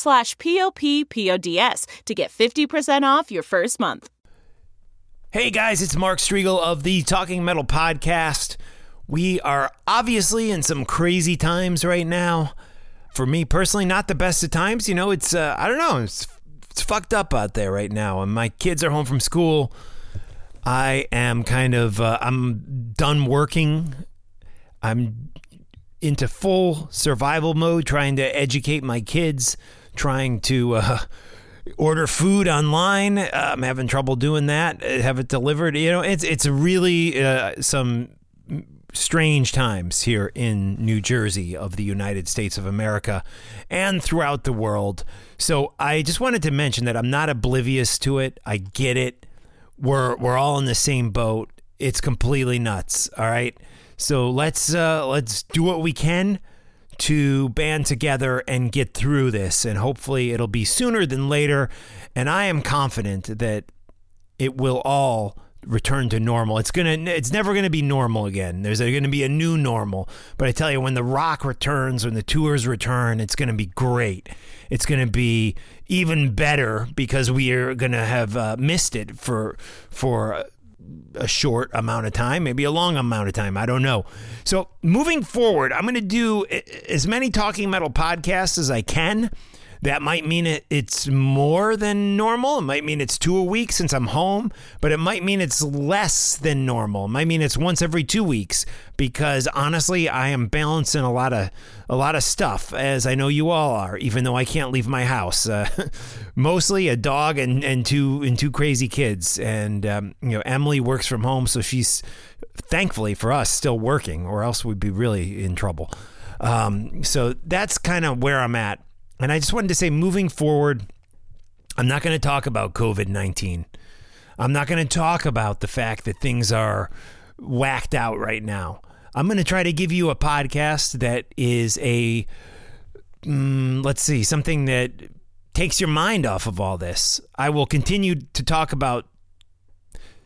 slash p-o-p-p-o-d-s to get 50% off your first month. Hey guys, it's Mark Strigl of the Talking Metal Podcast. We are obviously in some crazy times right now. For me personally, not the best of times. You know, it's, uh, I don't know, it's, it's fucked up out there right now. And my kids are home from school. I am kind of uh, I'm done working. I'm into full survival mode, trying to educate my kids, trying to uh, order food online. Uh, I'm having trouble doing that. uh, Have it delivered. You know, it's it's really uh, some strange times here in New Jersey of the United States of America and throughout the world. So I just wanted to mention that I'm not oblivious to it. I get it we're we're all in the same boat. It's completely nuts. All right. So let's uh, let's do what we can to band together and get through this, and hopefully it'll be sooner than later. And I am confident that it will all return to normal. It's gonna it's never gonna be normal again. There's gonna be a new normal. But I tell you, when the rock returns, when the tours return, it's gonna be great. It's gonna be even better because we are gonna have uh, missed it for for a short amount of time, maybe a long amount of time. I don't know. So moving forward, I'm gonna do as many talking metal podcasts as I can. That might mean it, it's more than normal. It might mean it's two a week since I'm home, but it might mean it's less than normal. It might mean it's once every two weeks because honestly, I am balancing a lot of a lot of stuff, as I know you all are. Even though I can't leave my house, uh, mostly a dog and, and two and two crazy kids, and um, you know Emily works from home, so she's thankfully for us still working, or else we'd be really in trouble. Um, so that's kind of where I'm at. And I just wanted to say, moving forward, I'm not going to talk about COVID 19. I'm not going to talk about the fact that things are whacked out right now. I'm going to try to give you a podcast that is a, mm, let's see, something that takes your mind off of all this. I will continue to talk about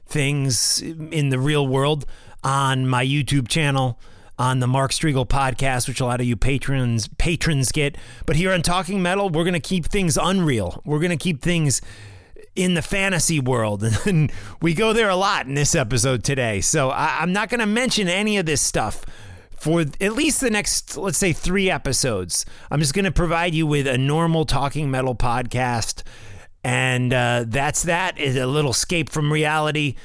things in the real world on my YouTube channel on the Mark Strigl podcast, which a lot of you patrons patrons get. But here on Talking Metal, we're going to keep things unreal. We're going to keep things in the fantasy world, and we go there a lot in this episode today. So I, I'm not going to mention any of this stuff for at least the next, let's say, three episodes. I'm just going to provide you with a normal Talking Metal podcast. And uh, that's that. Is a little escape from reality.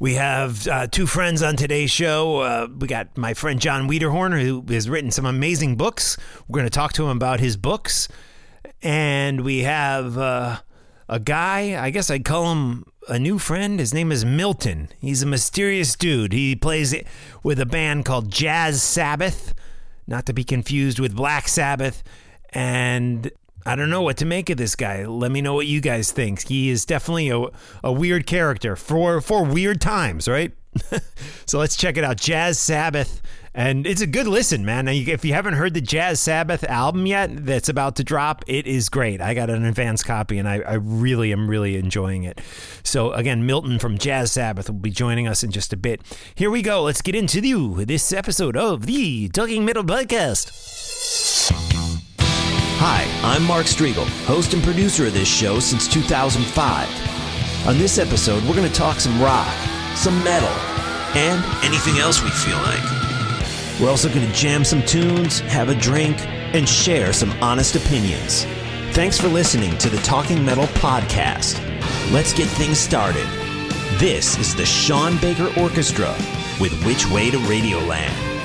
We have uh, two friends on today's show. Uh, we got my friend Jon Wiederhorn, who has written some amazing books. We're going to talk to him about his books. And we have uh, a guy, I guess I'd call him a new friend. His name is Milton. He's a mysterious dude. He plays with a band called Jazz Sabbath, not to be confused with Black Sabbath. And I don't know what to make of this guy. Let me know what you guys think. He is definitely a, a weird character for for weird times, right? so let's check it out. Jazz Sabbath. And it's a good listen, man. If you haven't heard the Jazz Sabbath album yet that's about to drop, it is great. I got an advance copy and I, I really am really enjoying it. So, again, Milton from Jazz Sabbath will be joining us in just a bit. Here we go. Let's get into the, this episode of the Talking Metal Podcast. Hi, I'm Mark Strigl, host and producer of this show since 2005. On this episode, we're going to talk some rock, some metal, and anything else we feel like. We're also going to jam some tunes, have a drink, and share some honest opinions. Thanks for listening to the Talking Metal Podcast. Let's get things started. This is the Sean Baker Orchestra with Which Way to Radioland.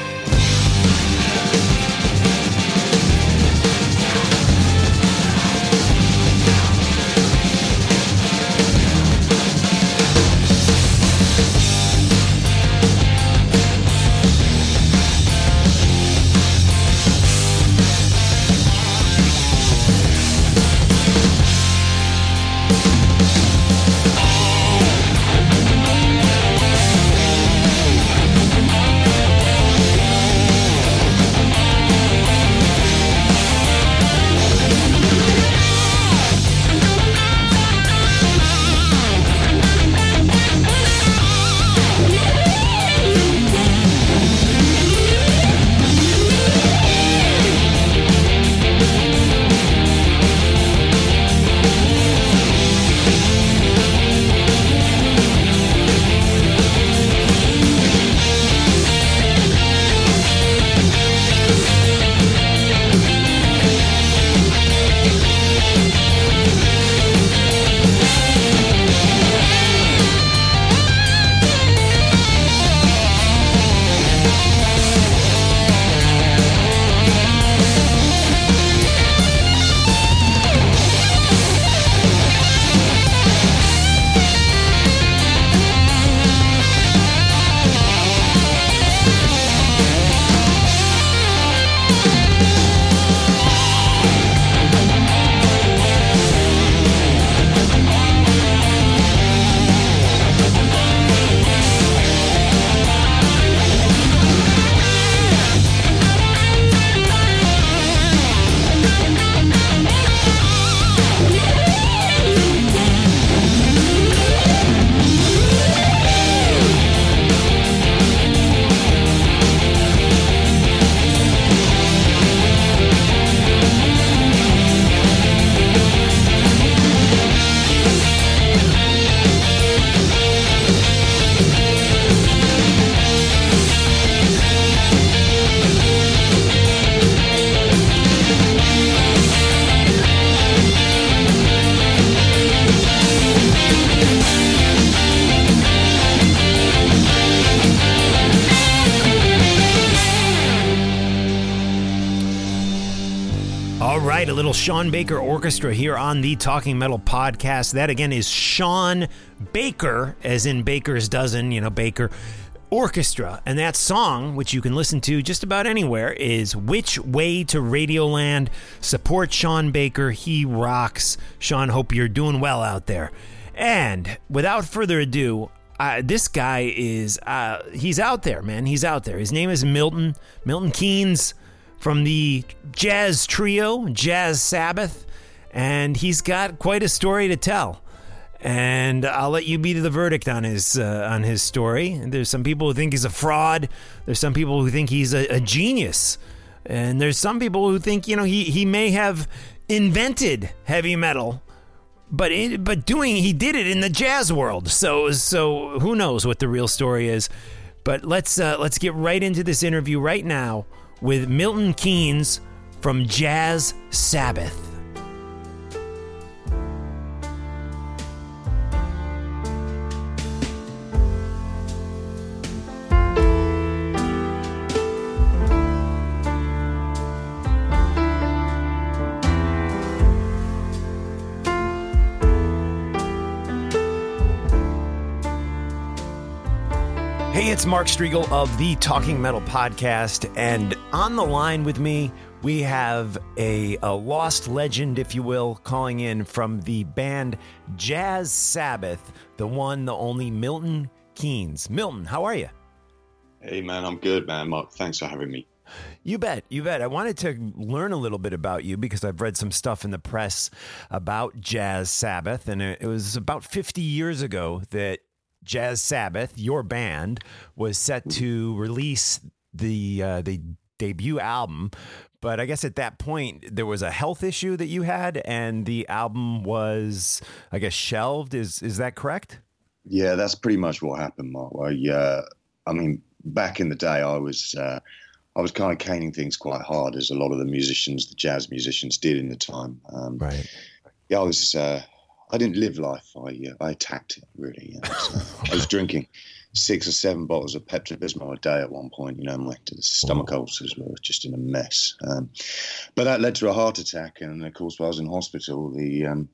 Sean Baker Orchestra here on the Talking Metal podcast. That again is Sean Baker, as in Baker's dozen, you know, Baker Orchestra. And that song, which you can listen to just about anywhere, is Which Way to Radioland. Support Sean Baker. He rocks. Sean, hope you're doing well out there. And without further ado, uh, this guy is, uh, he's out there, man. He's out there. His name is Milton, Milton Keynes from the jazz trio, Jazz Sabbath, and he's got quite a story to tell. And I'll let you be the verdict on his uh, on his story. There's some people who think he's a fraud. There's some people who think he's a, a genius, and there's some people who think you know he he may have invented heavy metal, but it, but doing he did it in the jazz world. So so who knows what the real story is? But let's uh, let's get right into this interview right now with Milton Keynes from Jazz Sabbath. Hey, it's Mark Strigl of the Talking Metal Podcast, and on the line with me, we have a, a lost legend, if you will, calling in from the band Jazz Sabbath, the one, the only Milton Keynes. Milton, how are you? Hey, man, I'm good, man. Mark, thanks for having me. You bet. You bet. I wanted to learn a little bit about you because I've read some stuff in the press about Jazz Sabbath. And it was about 50 years ago that Jazz Sabbath, your band, was set to release the, uh, the debut album. But I guess at that point, there was a health issue that you had, and the album was, I guess, shelved. Is, is that correct? Yeah, that's pretty much what happened, Mark. I, uh, I mean, back in the day, I was. Uh, I was kind of caning things quite hard, as a lot of the musicians, the jazz musicians, did in the time. Um, right. Yeah, I was. Uh, I didn't live life. I uh, I attacked it really. You know, so I was drinking six or seven bottles of Pepto Bismol a day at one point. You know, my stomach ulcers were just in a mess. Um, but that led to a heart attack, and of course, while I was in hospital, the um,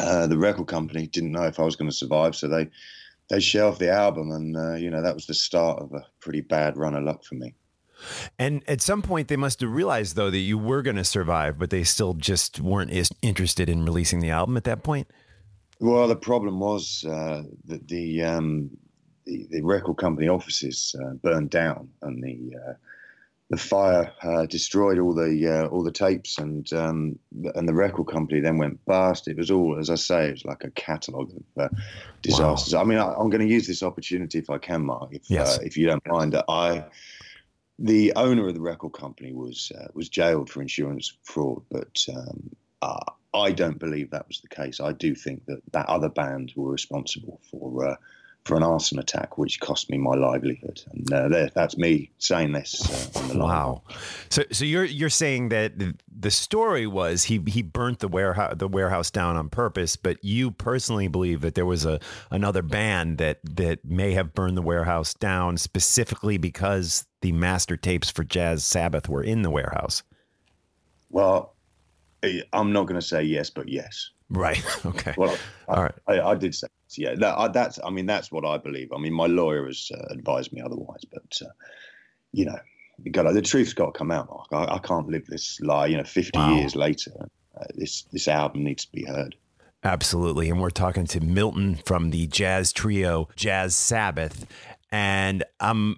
uh, the record company didn't know if I was going to survive, so they they shelved the album, and uh, you know that was the start of a pretty bad run of luck for me. And at some point, they must have realized, though, that you were going to survive, but they still just weren't as interested in releasing the album at that point. Well, the problem was uh, that the, um, the, the record company offices uh, burned down, and the uh, the fire uh, destroyed all the uh, all the tapes, and um, and the record company then went bust. It was all, as I say, it was like a catalogue of uh, disasters. Wow. I mean, I, am going to use this opportunity if I can, Mark, if yes. if you don't mind. That I the owner of the record company was uh, was jailed for insurance fraud, but um, uh, I don't believe that was the case. I do think that that other band were responsible for uh, for an arson attack, which cost me my livelihood. And uh, there, that's me saying this uh, on the line. Wow. So, so you're you're saying that the story was he he burnt the warehouse the warehouse down on purpose, but you personally believe that there was a another band that that may have burned the warehouse down specifically because the master tapes for Jazz Sabbath were in the warehouse. Well, I'm not going to say yes, but yes. Right. Okay. Well, I, all right. I, I did say yeah. That, that's. I mean, that's what I believe. I mean, my lawyer has uh, advised me otherwise, but uh, you know, you got the truth's got to come out, Mark. I, I can't live this lie. You know, 50 wow. years later, uh, this this album needs to be heard. Absolutely, and we're talking to Milton from the jazz trio Jazz Sabbath, and I'm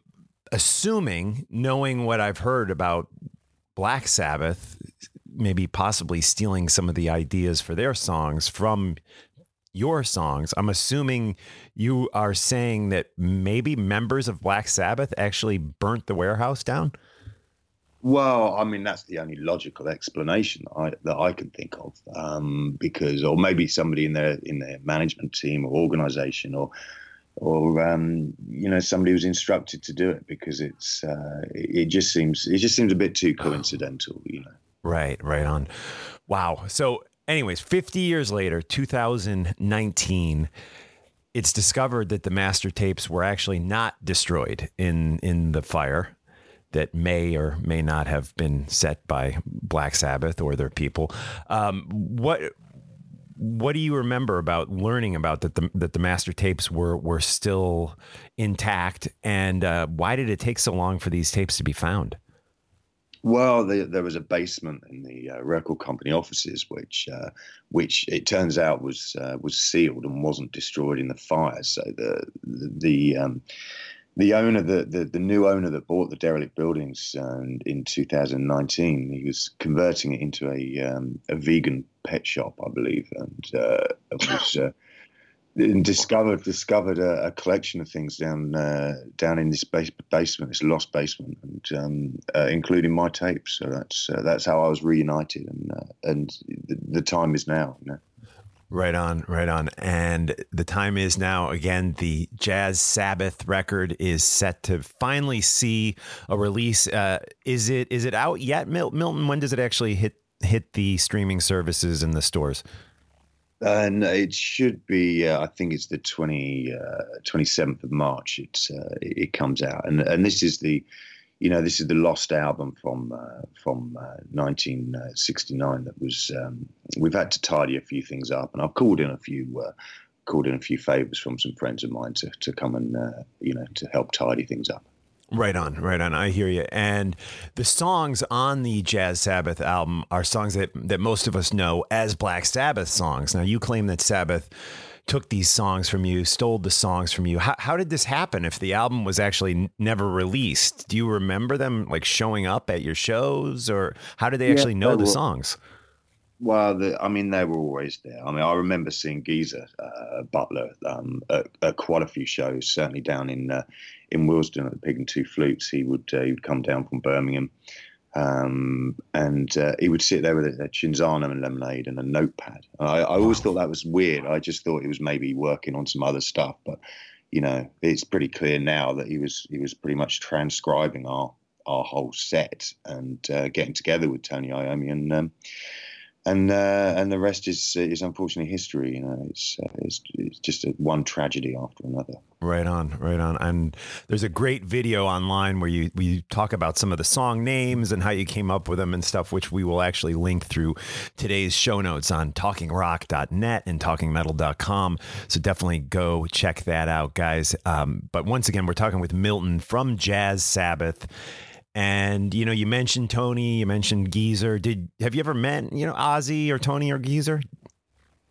assuming, knowing what I've heard about Black Sabbath, maybe possibly stealing some of the ideas for their songs from your songs. I'm assuming you are saying that maybe members of Black Sabbath actually burnt the warehouse down. Well, I mean that's the only logical explanation that I, that I can think of, um, because or maybe somebody in their in their management team or organization or or um, you know somebody was instructed to do it because it's uh, it just seems it just seems a bit too coincidental, you know. Right, right on. Wow. So, anyways, 50 years later, 2019, it's discovered that the master tapes were actually not destroyed in in the fire that may or may not have been set by Black Sabbath or their people. Um, what what do you remember about learning about that the that the master tapes were were still intact, and uh, why did it take so long for these tapes to be found? Well, the, there was a basement in the uh, record company offices, which uh, which it turns out was uh, was sealed and wasn't destroyed in the fire. So the the the, um, the owner, the, the, the new owner that bought the derelict buildings um, in 2019, he was converting it into a um, a vegan pet shop, I believe, and uh, was uh, and discovered discovered a, a, collection of things down uh, down in this base, basement, this lost basement, and um, uh, including my tapes. So that's uh, that's how I was reunited, and uh, and the, the, time is now. You know? Right on, right on, and the time is now. Again, the Jazz Sabbath record is set to finally see a release. Uh, is it is it out yet, Milton? When does it actually hit hit the streaming services and the stores? And it should be, uh, I think it's the 20, uh, 27th of March. It's, uh, it comes out. And, and this is the, you know, this is the lost album from, uh, from 1969 uh, that was, um, we've had to tidy a few things up and I've called in a few, uh, called in a few favors from some friends of mine to, to come and, you know, to help tidy things up. Right on, right on. I hear you. And the songs on the Jazz Sabbath album are songs that, that most of us know as Black Sabbath songs. Now, you claim that Sabbath took these songs from you, stole the songs from you. How, how did this happen if the album was actually n- never released? Do you remember them like showing up at your shows or how did they Yeah, actually know the songs? Well, the, I mean, they were always there. I mean, I remember seeing Geezer uh, Butler um, at, at quite a few shows. Certainly down in uh, in Willesden at the Pig and Two Flutes, he would uh, he would come down from Birmingham, um, and uh, he would sit there with a, a Cinzano and lemonade and a notepad. I, I always thought that was weird. I just thought he was maybe working on some other stuff, but you know, it's pretty clear now that he was he was pretty much transcribing our our whole set and uh, getting together with Tony Iommi and. Um, and uh, and the rest is is unfortunately history. You know, it's uh, it's, it's just a, one tragedy after another. Right on, right on. And there's a great video online where you we talk about some of the song names and how you came up with them and stuff, which we will actually link through today's show notes on talkingrock.net and talkingmetal.com. So definitely go check that out, guys. Um, but once again, we're talking with Milton from Jazz Sabbath. And you know, you mentioned Tony, you mentioned Geezer. Did have you ever met you know Ozzy or Tony or Geezer?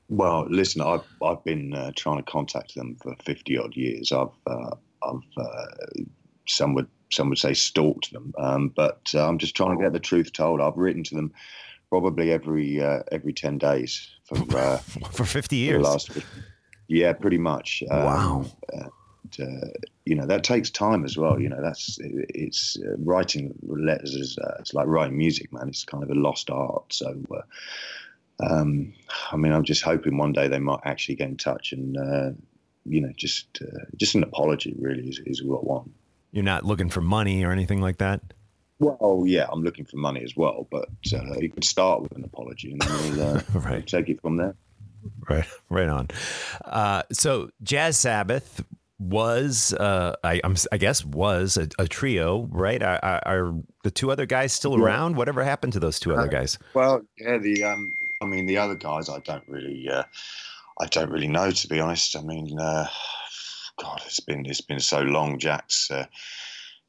Well, listen, I've I've been uh, trying to contact them for fifty odd years. I've uh, I've uh, some would some would say stalked them, um, but uh, I'm just trying to get the truth told. I've written to them probably every uh, every ten days for uh, For 50 for the years. last. Yeah, pretty much. Um, Uh, you know that takes time as well. You know that's it's uh, writing letters is uh, it's like writing music, man. It's kind of a lost art. So, uh, um, I mean, I'm just hoping one day they might actually get in touch and uh, you know just uh, just an apology really is, is what I want. You're not looking for money or anything like that. Well, yeah, I'm looking for money as well, but uh, you could start with an apology and then we'll, uh, Right. take it from there. Right, right on. Uh, so Jazz Sabbath was, uh, I, I'm, I guess, was a, a trio, right? Are, are, are the two other guys still around? Whatever happened to those two other Uh, guys? Well, yeah, the um, I mean, the other guys, I don't really, uh, I don't really know to be honest. I mean, uh, God, it's been it's been so long. Jack's uh,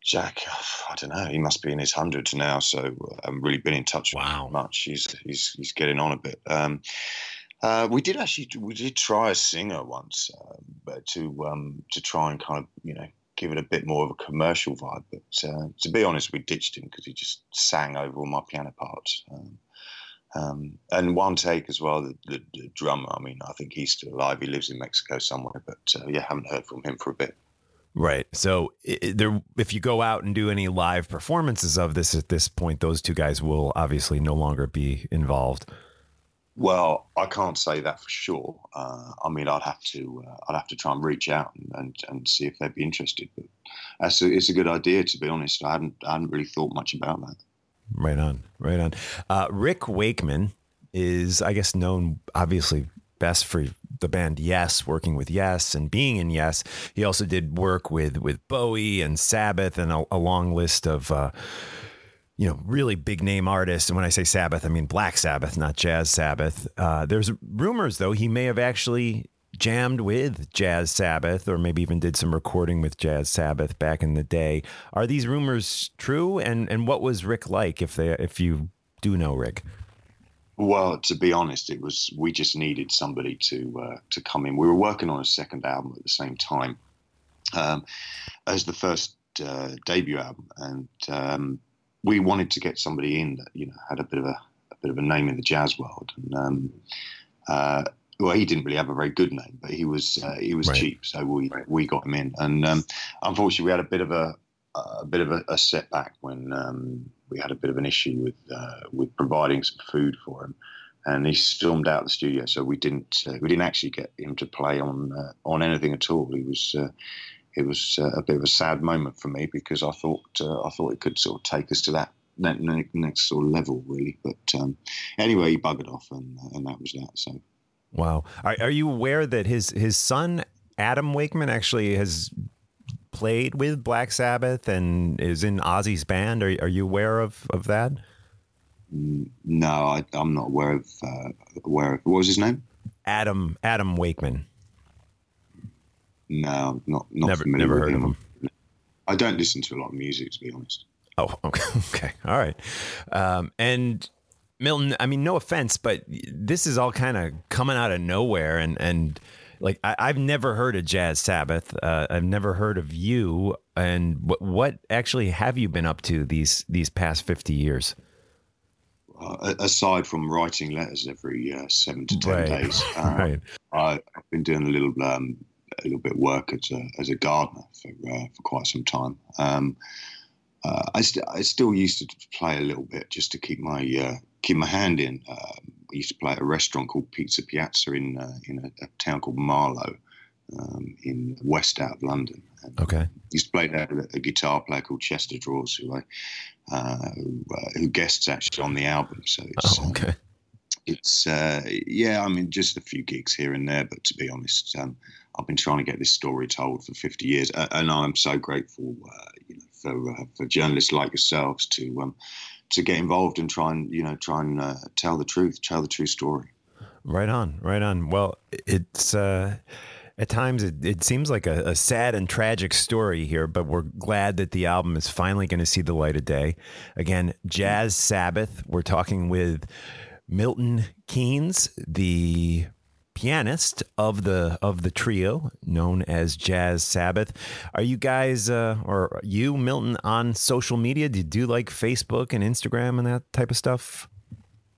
Jack, I don't know. He must be in his hundreds now, so I haven't really been in touch with Wow. him much. He's he's he's getting on a bit. Um, uh, we did actually we did try a singer once, uh, but to um, to try and kind of you know give it a bit more of a commercial vibe. But uh, to be honest, we ditched him because he just sang over all my piano parts. Um, um, and Juan Take as well, the, the, the drummer. I mean, I think he's still alive. He lives in Mexico somewhere, but uh, yeah, haven't heard from him for a bit. Right. So there, if you go out and do any live performances of this at this point, those two guys will obviously no longer be involved. Well, I can't say that for sure. Uh, I mean, I'd have to uh, I'd have to try and reach out and, and, and see if they'd be interested. But that's a, it's a good idea, to be honest. I hadn't I hadn't really thought much about that. Right on, right on. Uh, Rick Wakeman is, I guess, known obviously best for the band Yes, working with Yes and being in Yes. He also did work with with Bowie and Sabbath and a, a long list of. You know, really big name artists. And when I say Sabbath, I mean Black Sabbath, not Jazz Sabbath. Uh, there's rumors, though, he may have actually jammed with Jazz Sabbath or maybe even did some recording with Jazz Sabbath back in the day. Are these rumors true? And and what was Rick like if they if you do know Rick? Well, to be honest, it was we just needed somebody to uh, to come in. We were working on a second album at the same time um, as the first uh, debut album, and um, we wanted to get somebody in that you know had a bit of a, a bit of a name in the jazz world. And um, uh, well, he didn't really have a very good name, but he was uh, he was Right. cheap, so we we got him in. And um, unfortunately, we had a bit of a a bit of a, a setback when um, we had a bit of an issue with uh, with providing some food for him, and he stormed out the studio. So we didn't uh, we didn't actually get him to play on uh, on anything at all. He was uh, it was uh, a bit of a sad moment for me because I thought uh, I thought it could sort of take us to that. That next sort of level, really, but um, anyway, he buggered off, and and that was that. So, Wow. Are, are you aware that his his son Adam Wakeman actually has played with Black Sabbath and is in Ozzy's band? Are, are you aware of of that? mm, no, I, I'm not aware of uh, aware of what was his name. Adam Adam Wakeman. No, not not Never- familiar never with heard of him. I don't listen to a lot of music, to be honest. Oh, okay. okay. All right. Um, and Milton, I mean, no offense, but this is all kind of coming out of nowhere. And, and like I, have never heard of Jazz Sabbath. Uh, I've never heard of you. And what what actually have you been up to these these past fifty years? Uh, aside from writing letters every uh, seven to ten right. days, uh, right. I, have been doing a little um, a little bit of work as a as a gardener for uh, for quite some time. Um, uh, I, st- I still used to play a little bit just to keep my uh, keep my hand in. Um, I used to play at a restaurant called Pizza Piazza in in a, a town called Marlow um, in west out of London. And okay. I used to play there with a guitar player called Chester Draws, who I uh, who, uh, who, guests actually on the album. So it's, oh, okay. Uh, it's uh, yeah, I mean, just a few gigs here and there, but to be honest, um, I've been trying to get this story told for 50 years, and I'm so grateful, uh, you know, for uh, for journalists like yourselves to um, to get involved and try and you know try and tell the truth, tell the true story. Right on, right on. Well, it's at times it, it seems like a, a, sad and tragic story here, but we're glad that the album is finally going to see the light of day. Again, Jazz Sabbath. We're talking with Milton Keynes, the pianist of the of the trio known as Jazz Sabbath. Are you guys uh, or you Milton on social media? Do you do like Facebook and Instagram and that type of stuff?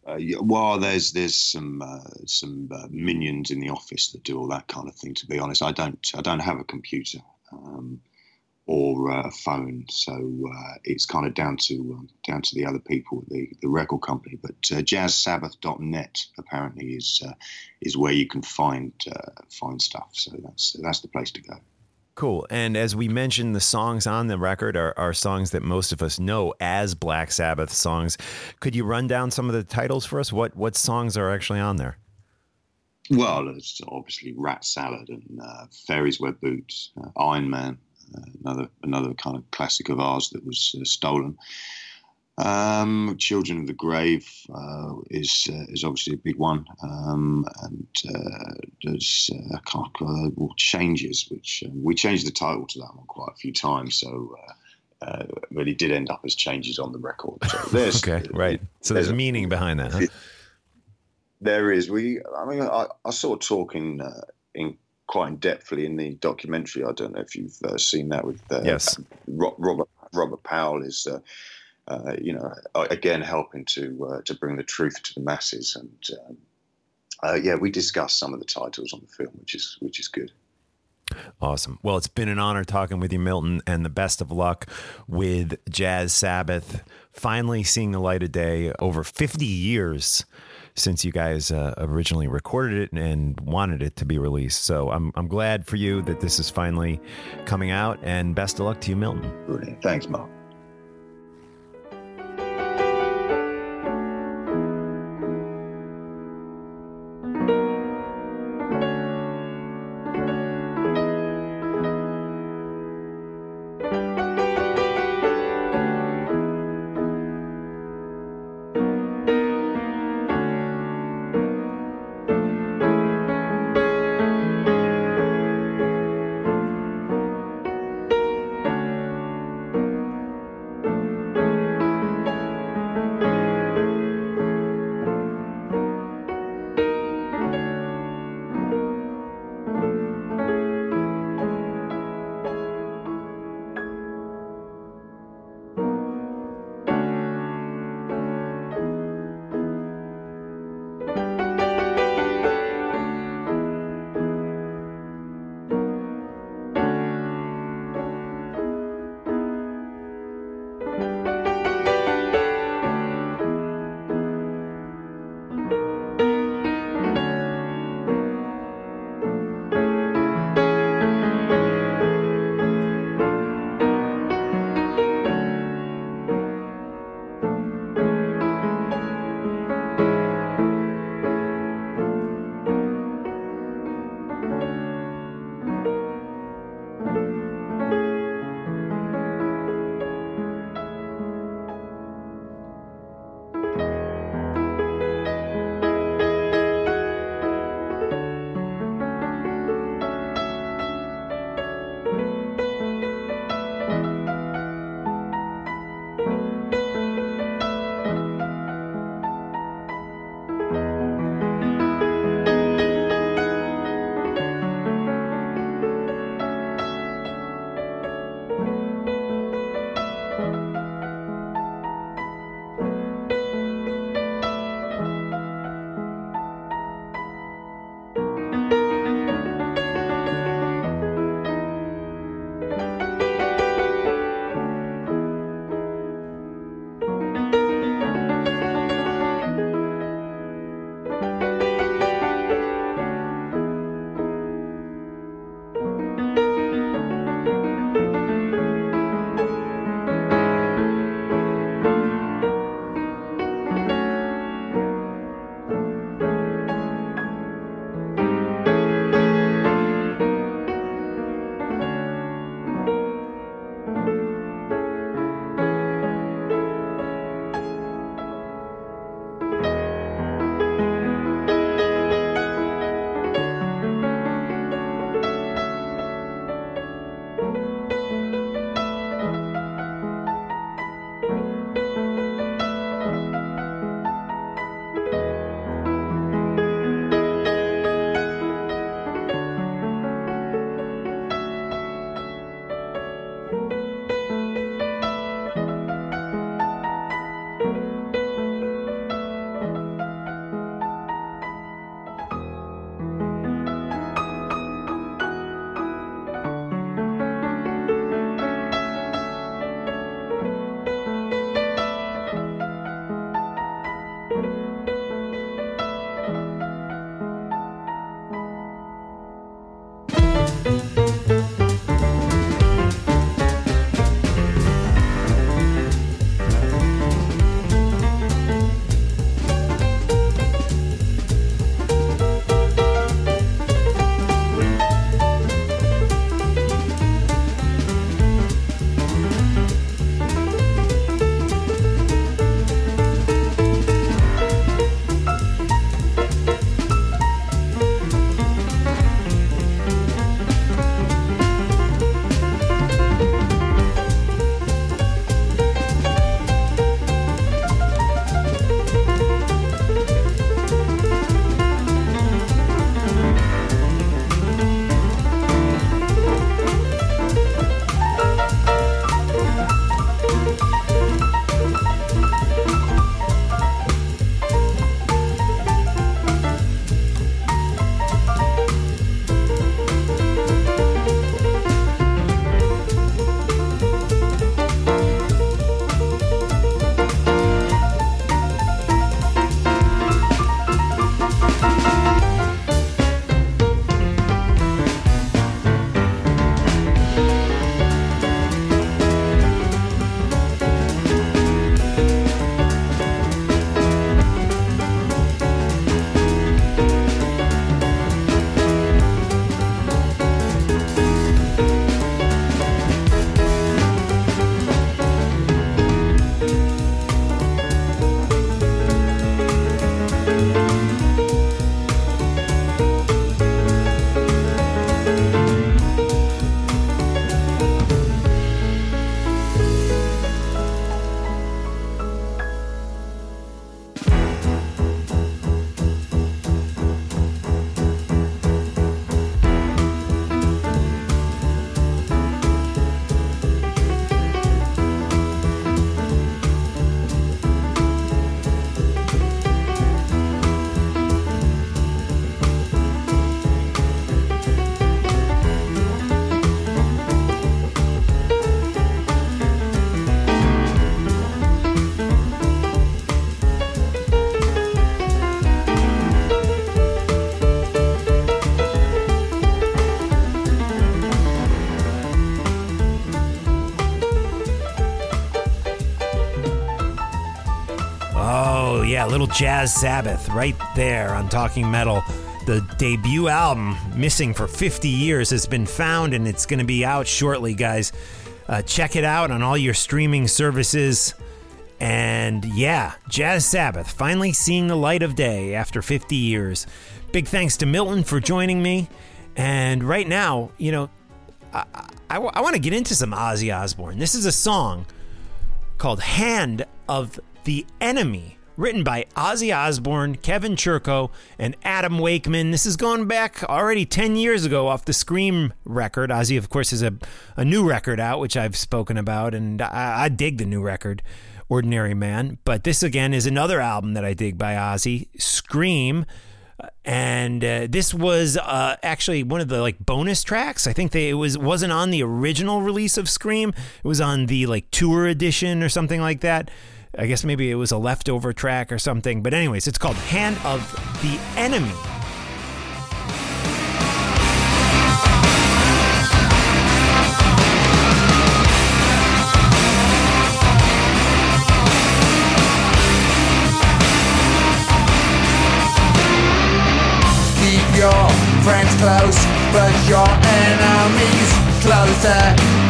Uh, well, there's there's some uh, some uh, minions in the office that do all that kind of thing. To be honest, I don't I don't have a computer um, or uh, a phone, so uh, it's kind of down to um, down to the other people at the, the record company. But uh, JazzSabbath.net apparently is is where you can find find stuff. So that's that's the place to go. Cool. And as we mentioned, the songs on the record are, are songs that most of us know as Black Sabbath songs. Could you run down some of the titles for us? What what songs are actually on there? Well, it's obviously Rat Salad and uh, Fairies Wear Boots, uh, Iron Man, uh, another another kind of classic of ours that was uh, stolen. Um, Children of the Grave uh, is uh, is obviously a big one, um, and uh, there's uh, uh, changes, which uh, we changed the title to that one quite a few times, so uh, really did end up as changes on the record. So okay, right. So there's, there's meaning behind that. Huh? There is. We, I mean, I, I sort of talk in in quite in depthly in the documentary. I don't know if you've seen that with yes, Robert Robert Powell is uh, you know, again helping to uh, to bring the truth to the masses. And um, uh, yeah, we discussed some of the titles on the film, which is which is good. Awesome. Well, it's been an honor talking with you, Milton, and the best of luck with Jazz Sabbath finally seeing the light of day over 50 years since you guys uh, originally recorded it and wanted it to be released. So I'm, I'm glad for you that this is finally coming out, and best of luck to you, Milton. Thanks, Mark. Jazz Sabbath right there on Talking Metal. The debut album, Missing for 50 Years, has been found and it's going to be out shortly, guys. Uh, check it out on all your streaming services. And yeah, Jazz Sabbath finally seeing the light of day after 50 years. Big thanks to Milton for joining me. And right now, you know, I, I, I want to get into some Ozzy Osbourne. This is a song called Hand of the Enemy, written by Ozzy Osbourne, Kevin Churko, and Adam Wakeman. This is going back already 10 years ago off the Scream record. Ozzy, of course, has a, a new record out, which I've spoken about, and I, I dig the new record. Ordinary Man. But this again is another album that I dig by Ozzy, Scream. And uh, this was uh, actually one of the like bonus tracks. I think they, it was wasn't on the original release of Scream. It was on the like tour edition or something like that. I guess maybe it was a leftover track or something. But anyways, it's called Hand of the Enemy. Your friends close, but your enemies closer,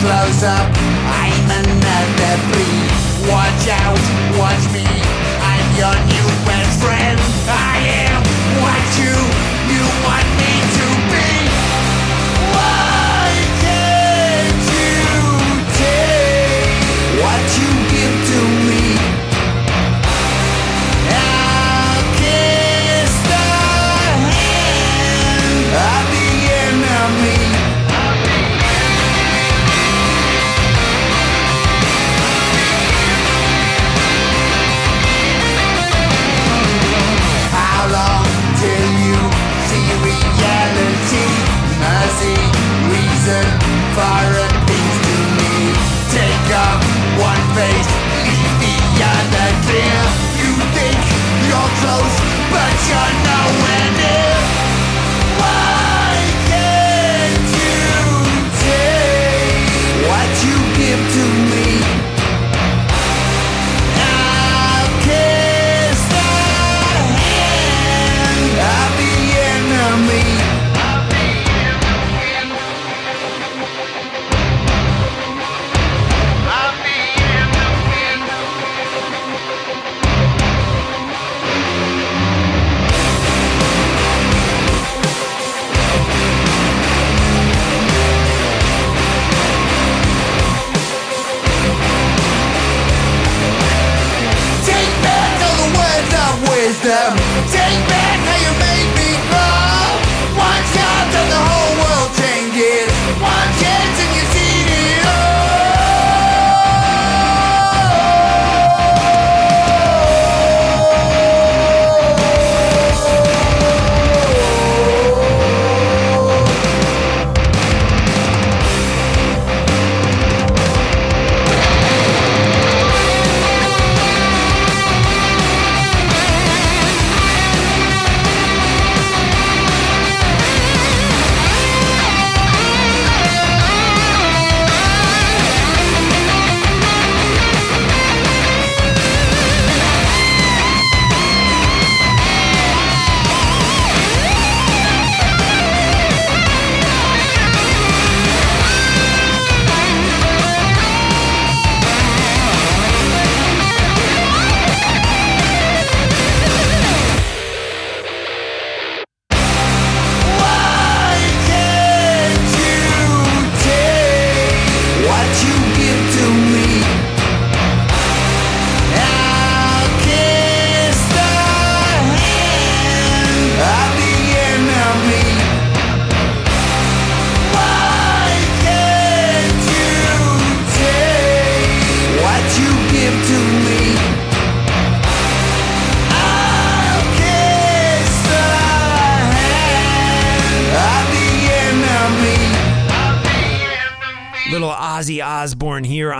close up. I'm another breed. Watch out, watch me. I'm your new best friend. I am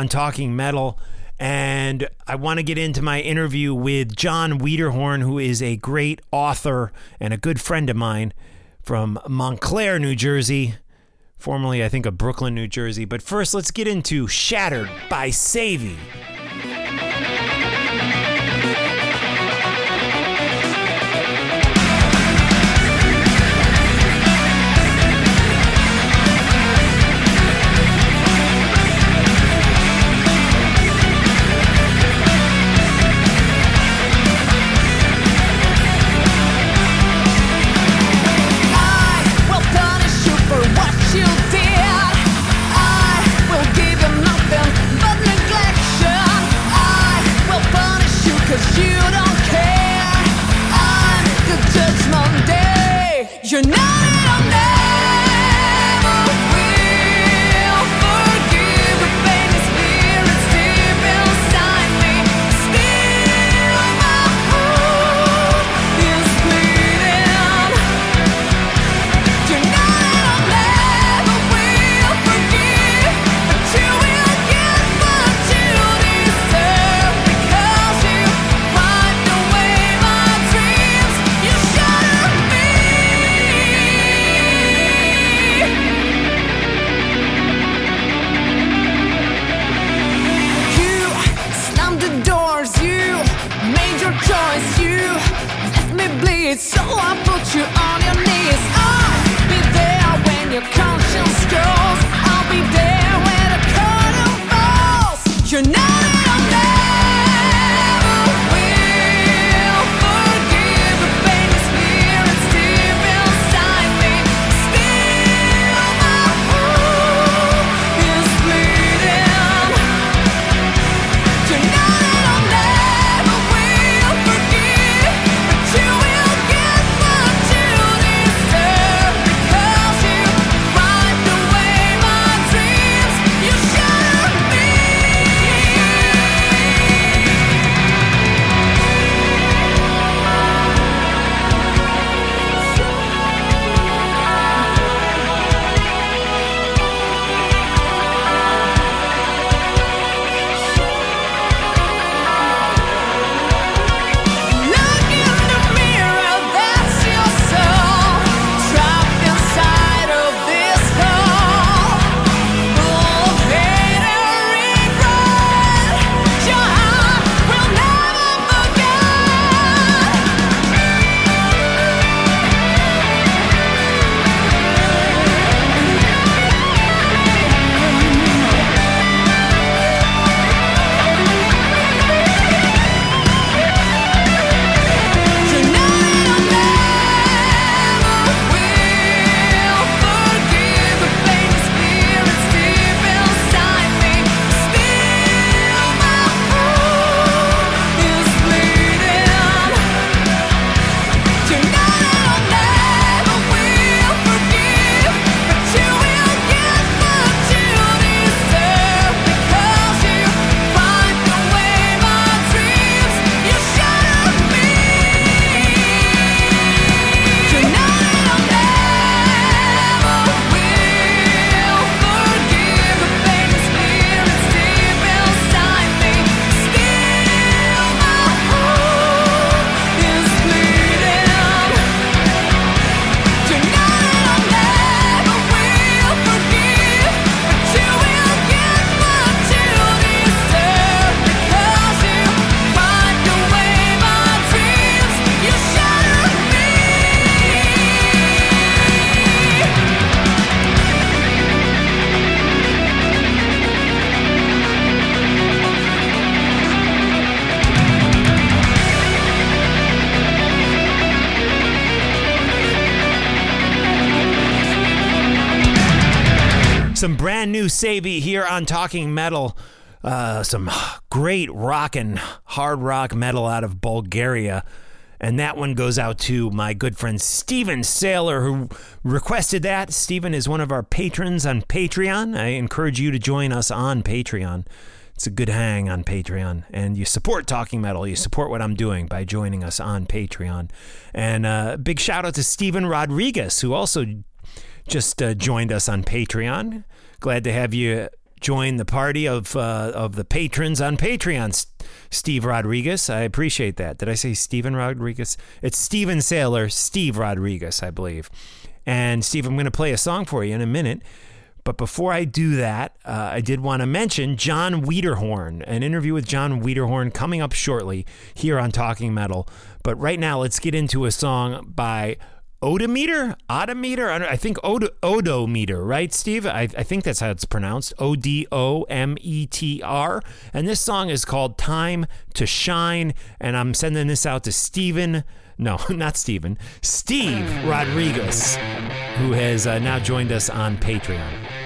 Talking Metal. And I want to get into my interview with Jon Wiederhorn, who is a great author and a good friend of mine from Montclair, New Jersey. Formerly, I think, of Brooklyn, New Jersey. But first, let's get into Shattered by Savy. New Savy here on Talking Metal. Uh, some great rock and hard rock metal out of Bulgaria. And that one goes out to my good friend Steven Saylor, who requested that. Steven is one of our patrons on Patreon. I encourage you to join us on Patreon. It's a good hang on Patreon. And you support Talking Metal. You support what I'm doing by joining us on Patreon. And uh, big shout out to Steven Rodriguez, who also just uh, joined us on Patreon. Glad to have you join the party of uh, of the patrons on Patreon. Steve Rodriguez, I appreciate that. Did I say Steven Rodriguez? It's Steven Sailor, Steve Rodriguez, I believe. And Steve, I'm going to play a song for you in a minute. But before I do that, uh, I did want to mention Jon Wiederhorn, an interview with Jon Wiederhorn coming up shortly here on Talking Metal. But right now, let's get into a song by Odometer? Odometer? I think Odo, Odometer, right, Steve? I, I think that's how it's pronounced. O D O M E T R. And this song is called Time to Shine. And I'm sending this out to Steven. No, not Steven. Steve Rodriguez, who has uh, now joined us on Patreon.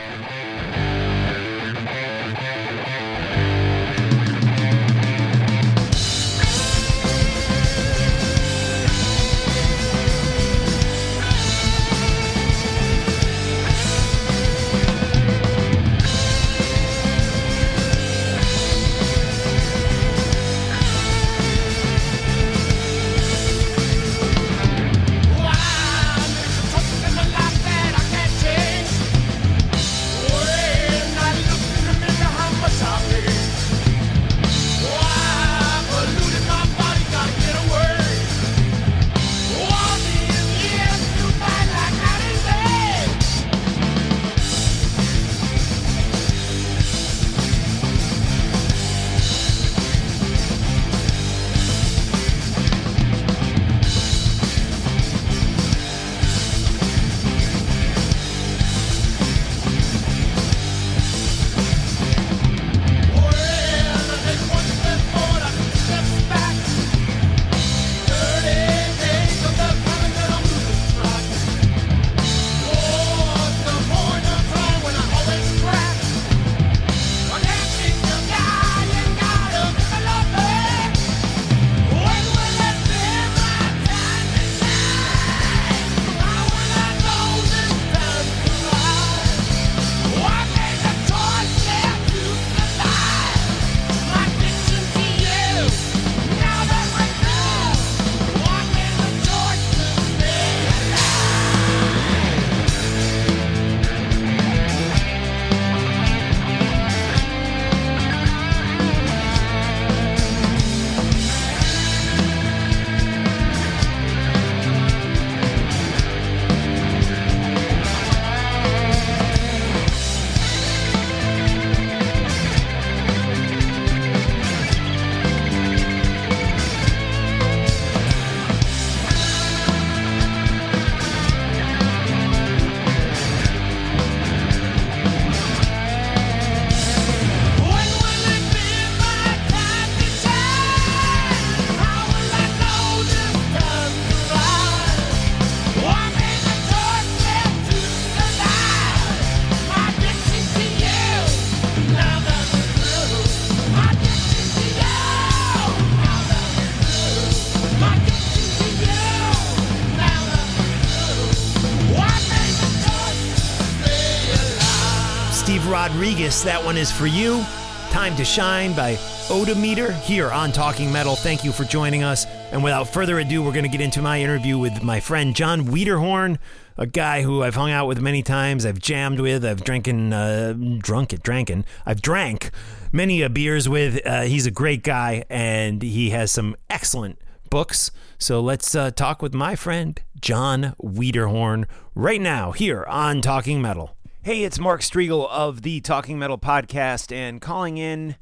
Rodriguez. That one is for you. Time to Shine by Odometer here on Talking Metal. Thank you for joining us. And without further ado, we're going to get into my interview with my friend Jon Wiederhorn, a guy who I've hung out with many times. I've jammed with. I've drinking, uh, drunk it, drankin'. I've drank many a beers with. Uh, he's a great guy, and he has some excellent books. So let's uh, talk with my friend Jon Wiederhorn right now here on Talking Metal. Hey, it's Mark Strigl of the Talking Metal podcast, and calling in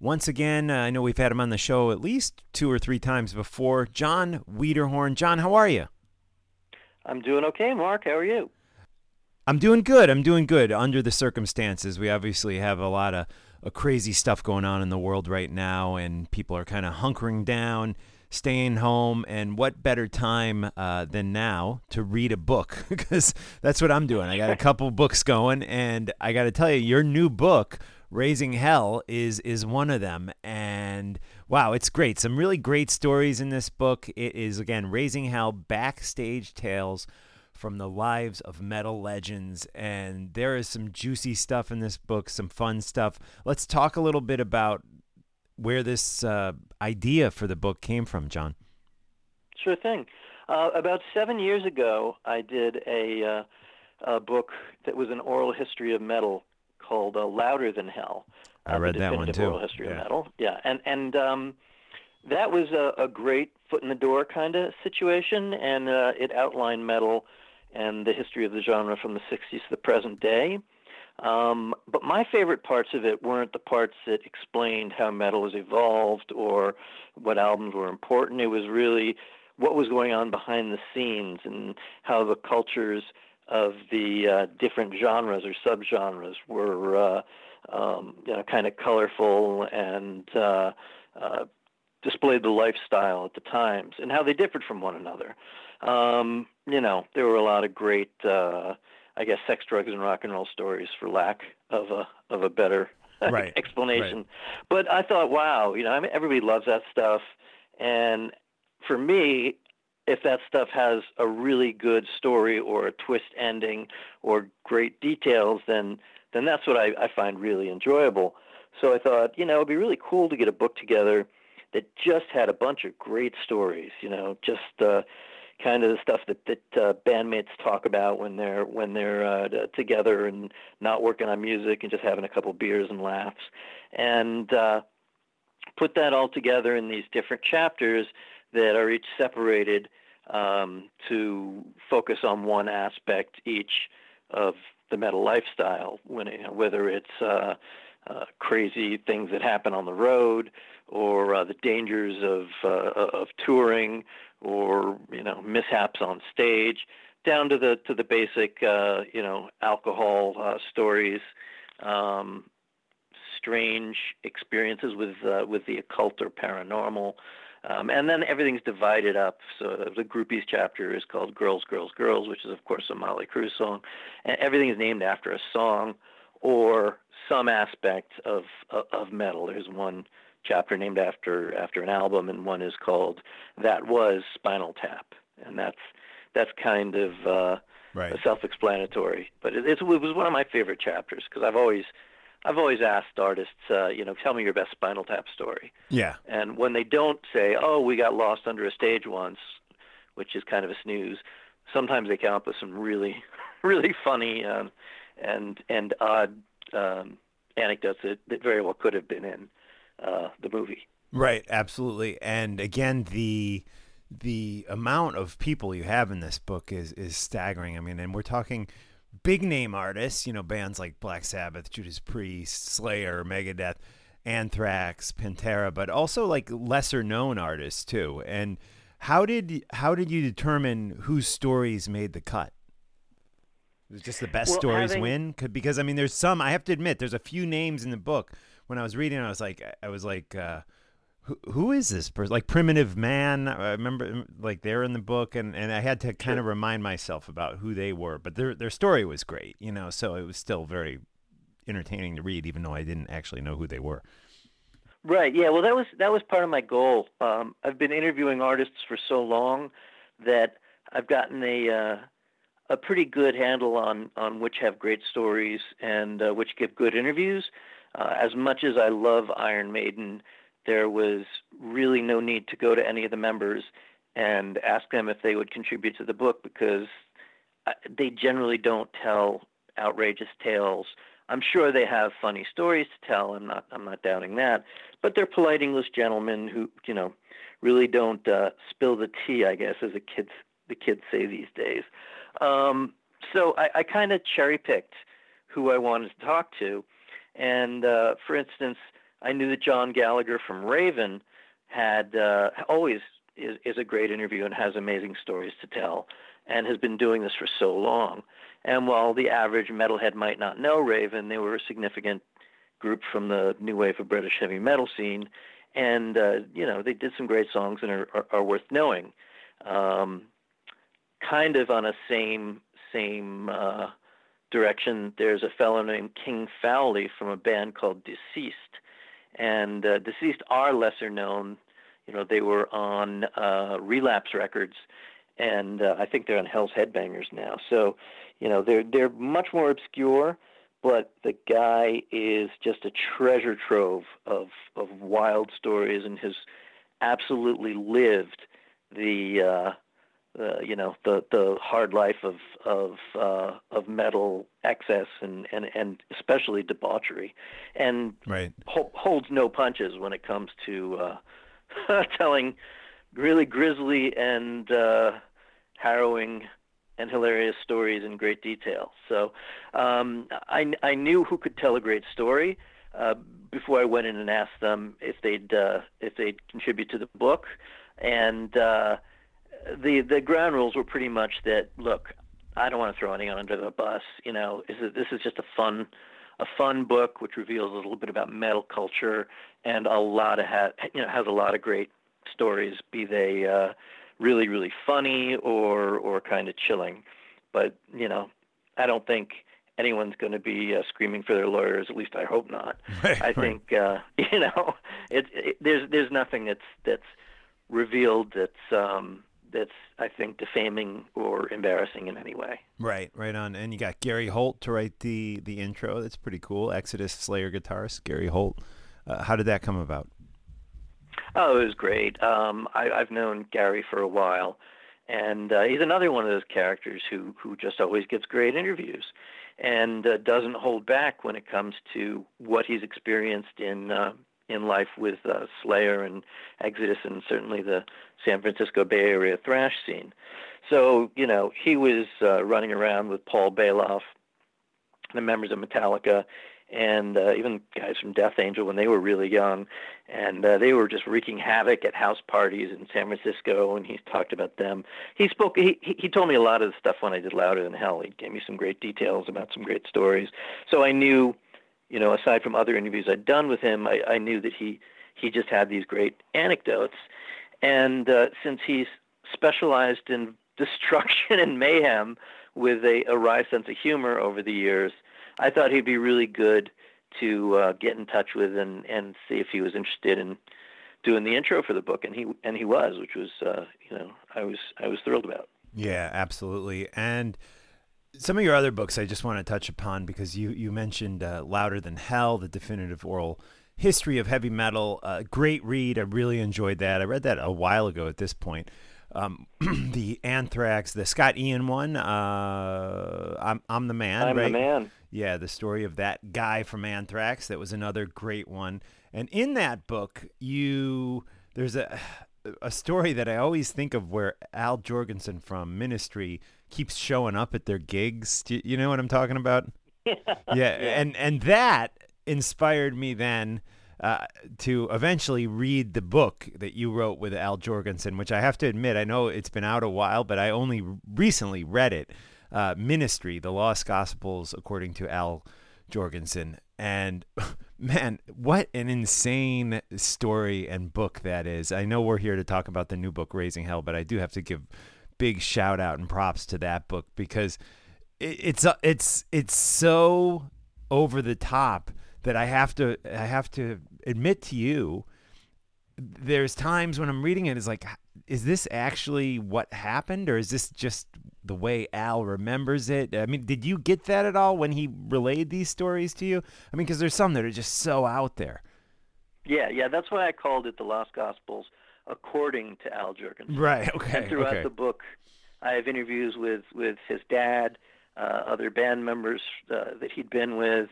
once again. Uh, I know we've had him on the show at least two or three times before. Jon Wiederhorn. Jon, how are you? I'm doing okay, Mark. How are you? I'm doing good. I'm doing good under the circumstances. We obviously have a lot of, of crazy stuff going on in the world right now, and people are kind of hunkering down, staying home. And what better time uh, than now to read a book? Because that's what I'm doing. I got a couple books going, and I got to tell you, your new book, Raising Hell, is is one of them. And wow, it's great. Some really great stories in this book. It is again Raising Hell backstage tales from the lives of metal legends. And there is some juicy stuff in this book, some fun stuff. Let's talk a little bit about where this uh, idea for the book came from, Jon. Sure thing. Uh, about seven years ago, I did a, uh, a book that was an oral history of metal called uh, "Louder Than Hell." I uh, read that one, too. Oral history Yeah. of metal. Yeah, and and um, that was a, a great foot in the door kind of situation, and uh, it outlined metal and the history of the genre from the '60s to the present day. Um, but my favorite parts of it weren't the parts that explained how metal has evolved or what albums were important. It was really what was going on behind the scenes and how the cultures of the uh, different genres or subgenres were, uh, um, you know, kind of colorful and uh, uh, displayed the lifestyle at the times and how they differed from one another. Um, you know, there were a lot of great, uh, I guess, sex, drugs, and rock and roll stories, for lack of a of a better Right, explanation. But I thought, wow, you know, I mean, everybody loves that stuff, and for me, if that stuff has a really good story or a twist ending or great details, then then that's what I, I find really enjoyable. So I thought, you know, it'd be really cool to get a book together that just had a bunch of great stories. You know, just uh, kind of the stuff that that uh, bandmates talk about when they're when they're uh, together and not working on music and just having a couple beers and laughs, and uh, put that all together in these different chapters that are each separated um, to focus on one aspect each of the metal lifestyle, when, you know, whether it's uh, uh, crazy things that happen on the road or uh, the dangers of uh, of touring or you know mishaps on stage down to the to the basic uh, you know alcohol uh, stories um, strange experiences with uh, with the occult or paranormal um, and then everything's divided up. So the groupies chapter is called Girls, Girls, Girls, which is, of course, a Motley Crue song. And everything is named after a song or some aspect of, of, of metal. There's one chapter named after after an album, and one is called That Was Spinal Tap. And that's that's kind of uh, Right. self-explanatory. But it, it was one of my favorite chapters because I've always I've always asked artists, uh, you know, tell me your best Spinal Tap story. Yeah. And when they don't say, "Oh, we got lost under a stage once," which is kind of a snooze, sometimes they come up with some really, really funny um, and and odd um, anecdotes that, that very well could have been in uh, the movie. Right, absolutely. And again, the the amount of people you have in this book is is staggering. I mean, and we're talking big name artists, you know, bands like Black Sabbath, Judas Priest, Slayer, Megadeth, Anthrax, Pantera, but also like lesser known artists too. And how did how did you determine whose stories made the cut? Just the best Well, stories having- win? Because I mean, there's some. I have to admit, there's a few names in the book. When I was reading, I was like, I was like, uh, who, who is this person? Like Primitive Man. I remember, like they're in the book, and, and I had to kind of remind myself about who they were. But their their story was great, you know. So it was still very entertaining to read, even though I didn't actually know who they were. Right. Yeah. Well, that was that was part of my goal. Um, I've been interviewing artists for so long that I've gotten a uh, a pretty good handle on on which have great stories and uh, which give good interviews. Uh, as much as I love Iron Maiden, there was really no need to go to any of the members and ask them if they would contribute to the book because uh, they generally don't tell outrageous tales. I'm sure they have funny stories to tell. I'm not. I'm not doubting that. But they're polite English gentlemen who, you know, really don't uh, spill the tea. I guess, as the kids the kids say these days. Um, so I, I kind of cherry picked who I wanted to talk to, and uh, for instance, I knew that John Gallagher from Raven had uh, always is, is a great interview and has amazing stories to tell, and has been doing this for so long. And while the average metalhead might not know Raven, they were a significant group from the new wave of British heavy metal scene, and uh, you know they did some great songs and are, are, are worth knowing. Um, kind of on a same same uh, direction, there's a fellow named King Fowley from a band called Deceased, and uh, Deceased are lesser known. You know, they were on uh, Relapse Records, and uh, I think they're on Hell's Headbangers now. So, you know, they're they're much more obscure, but the guy is just a treasure trove of of wild stories and has absolutely lived the uh, you know the the hard life of of uh, of metal excess and, and and especially debauchery, and Right. ho- holds no punches when it comes to uh, telling really grisly and uh, harrowing and hilarious stories in great detail. So um, I, I knew who could tell a great story uh, before I went in and asked them if they'd uh, if they'd contribute to the book, and uh, the the ground rules were pretty much that look. I don't want to throw anyone under the bus. You know, is it, this is just a fun, a fun book which reveals a little bit about metal culture and a lot of ha- you know has a lot of great stories, be they uh, really really funny or or kind of chilling. But you know, I don't think anyone's going to be uh, screaming for their lawyers. At least I hope not. Right, I right. think uh, you know, it, it, there's there's nothing that's that's revealed that's um, that's I think defaming or embarrassing in any way. Right, right on. And you got Gary Holt to write the the intro. That's pretty cool. Exodus Slayer guitarist Gary Holt. Uh, how did that come about? Oh, it was great. Um, I, I've known Gary for a while, and uh, he's another one of those characters who who just always gives great interviews, and uh, doesn't hold back when it comes to what he's experienced in uh, in life with uh, Slayer and Exodus, and certainly the San Francisco Bay Area thrash scene. So you know he was uh, running around with Paul Baloff, the members of Metallica, and uh, even guys from Death Angel when they were really young, and uh, they were just wreaking havoc at house parties in San Francisco. And he's talked about them. He spoke. He he he told me a lot of the stuff when I did Louder Than Hell. He gave me some great details about some great stories. So I knew, you know, aside from other interviews I'd done with him, I, I knew that he he just had these great anecdotes. And uh, since he's specialized in destruction and mayhem with a, a wry sense of humor over the years, I thought he'd be really good to uh, get in touch with and, and see if he was interested in doing the intro for the book, and he and he was, which was uh, you know I was I was thrilled about. Yeah, absolutely. And some of your other books I just want to touch upon because you you mentioned uh, Louder Than Hell, the definitive oral history of heavy metal. Uh, great read. I really enjoyed that. I read that a while ago at this point. Um, the Anthrax, the Scott Ian one. Uh, I'm I'm the man. I'm the man. Yeah, the story of that guy from Anthrax. That was another great one. And in that book, you there's a a story that I always think of where Al Jourgensen from Ministry keeps showing up at their gigs. Do you, know what I'm talking about? yeah, and and that inspired me then uh, to eventually read the book that you wrote with Al Jourgensen, which I have to admit I know it's been out a while, but I only recently read it. Uh, Ministry: The Lost Gospels According to Al Jourgensen, and man, what an insane story and book that is. I know we're here to talk about the new book Raising Hell, but I do have to give big shout out and props to that book because it, it's uh, it's it's so over the top that I have to I have to admit to you there's times when I'm reading it's like is this actually what happened or is this just the way Al remembers it. I mean, did you get that at all when he relayed these stories to you? I mean, because there's some that are just so out there. Yeah, yeah, that's why I called it the Lost Gospels, according to Al Jourgensen. Right. Okay. And throughout okay. the book, I have interviews with with his dad, uh, other band members uh, that he'd been with,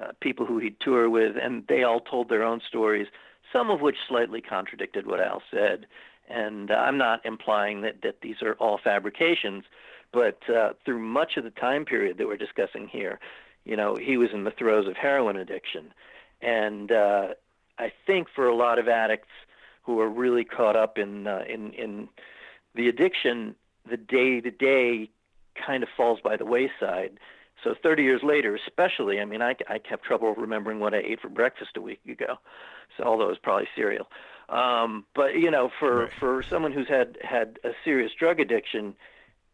uh, people who he'd tour with, and they all told their own stories, some of which slightly contradicted what Al said. And uh, I'm not implying that that these are all fabrications, but uh, through much of the time period that we're discussing here, you know, he was in the throes of heroin addiction, and uh, I think for a lot of addicts who are really caught up in uh, in in the addiction, the day to day kind of falls by the wayside. So 30 years later, especially, I mean, I, I have trouble remembering what I ate for breakfast a week ago. So although it was probably cereal, um, but you know, for for someone who's had had a serious drug addiction,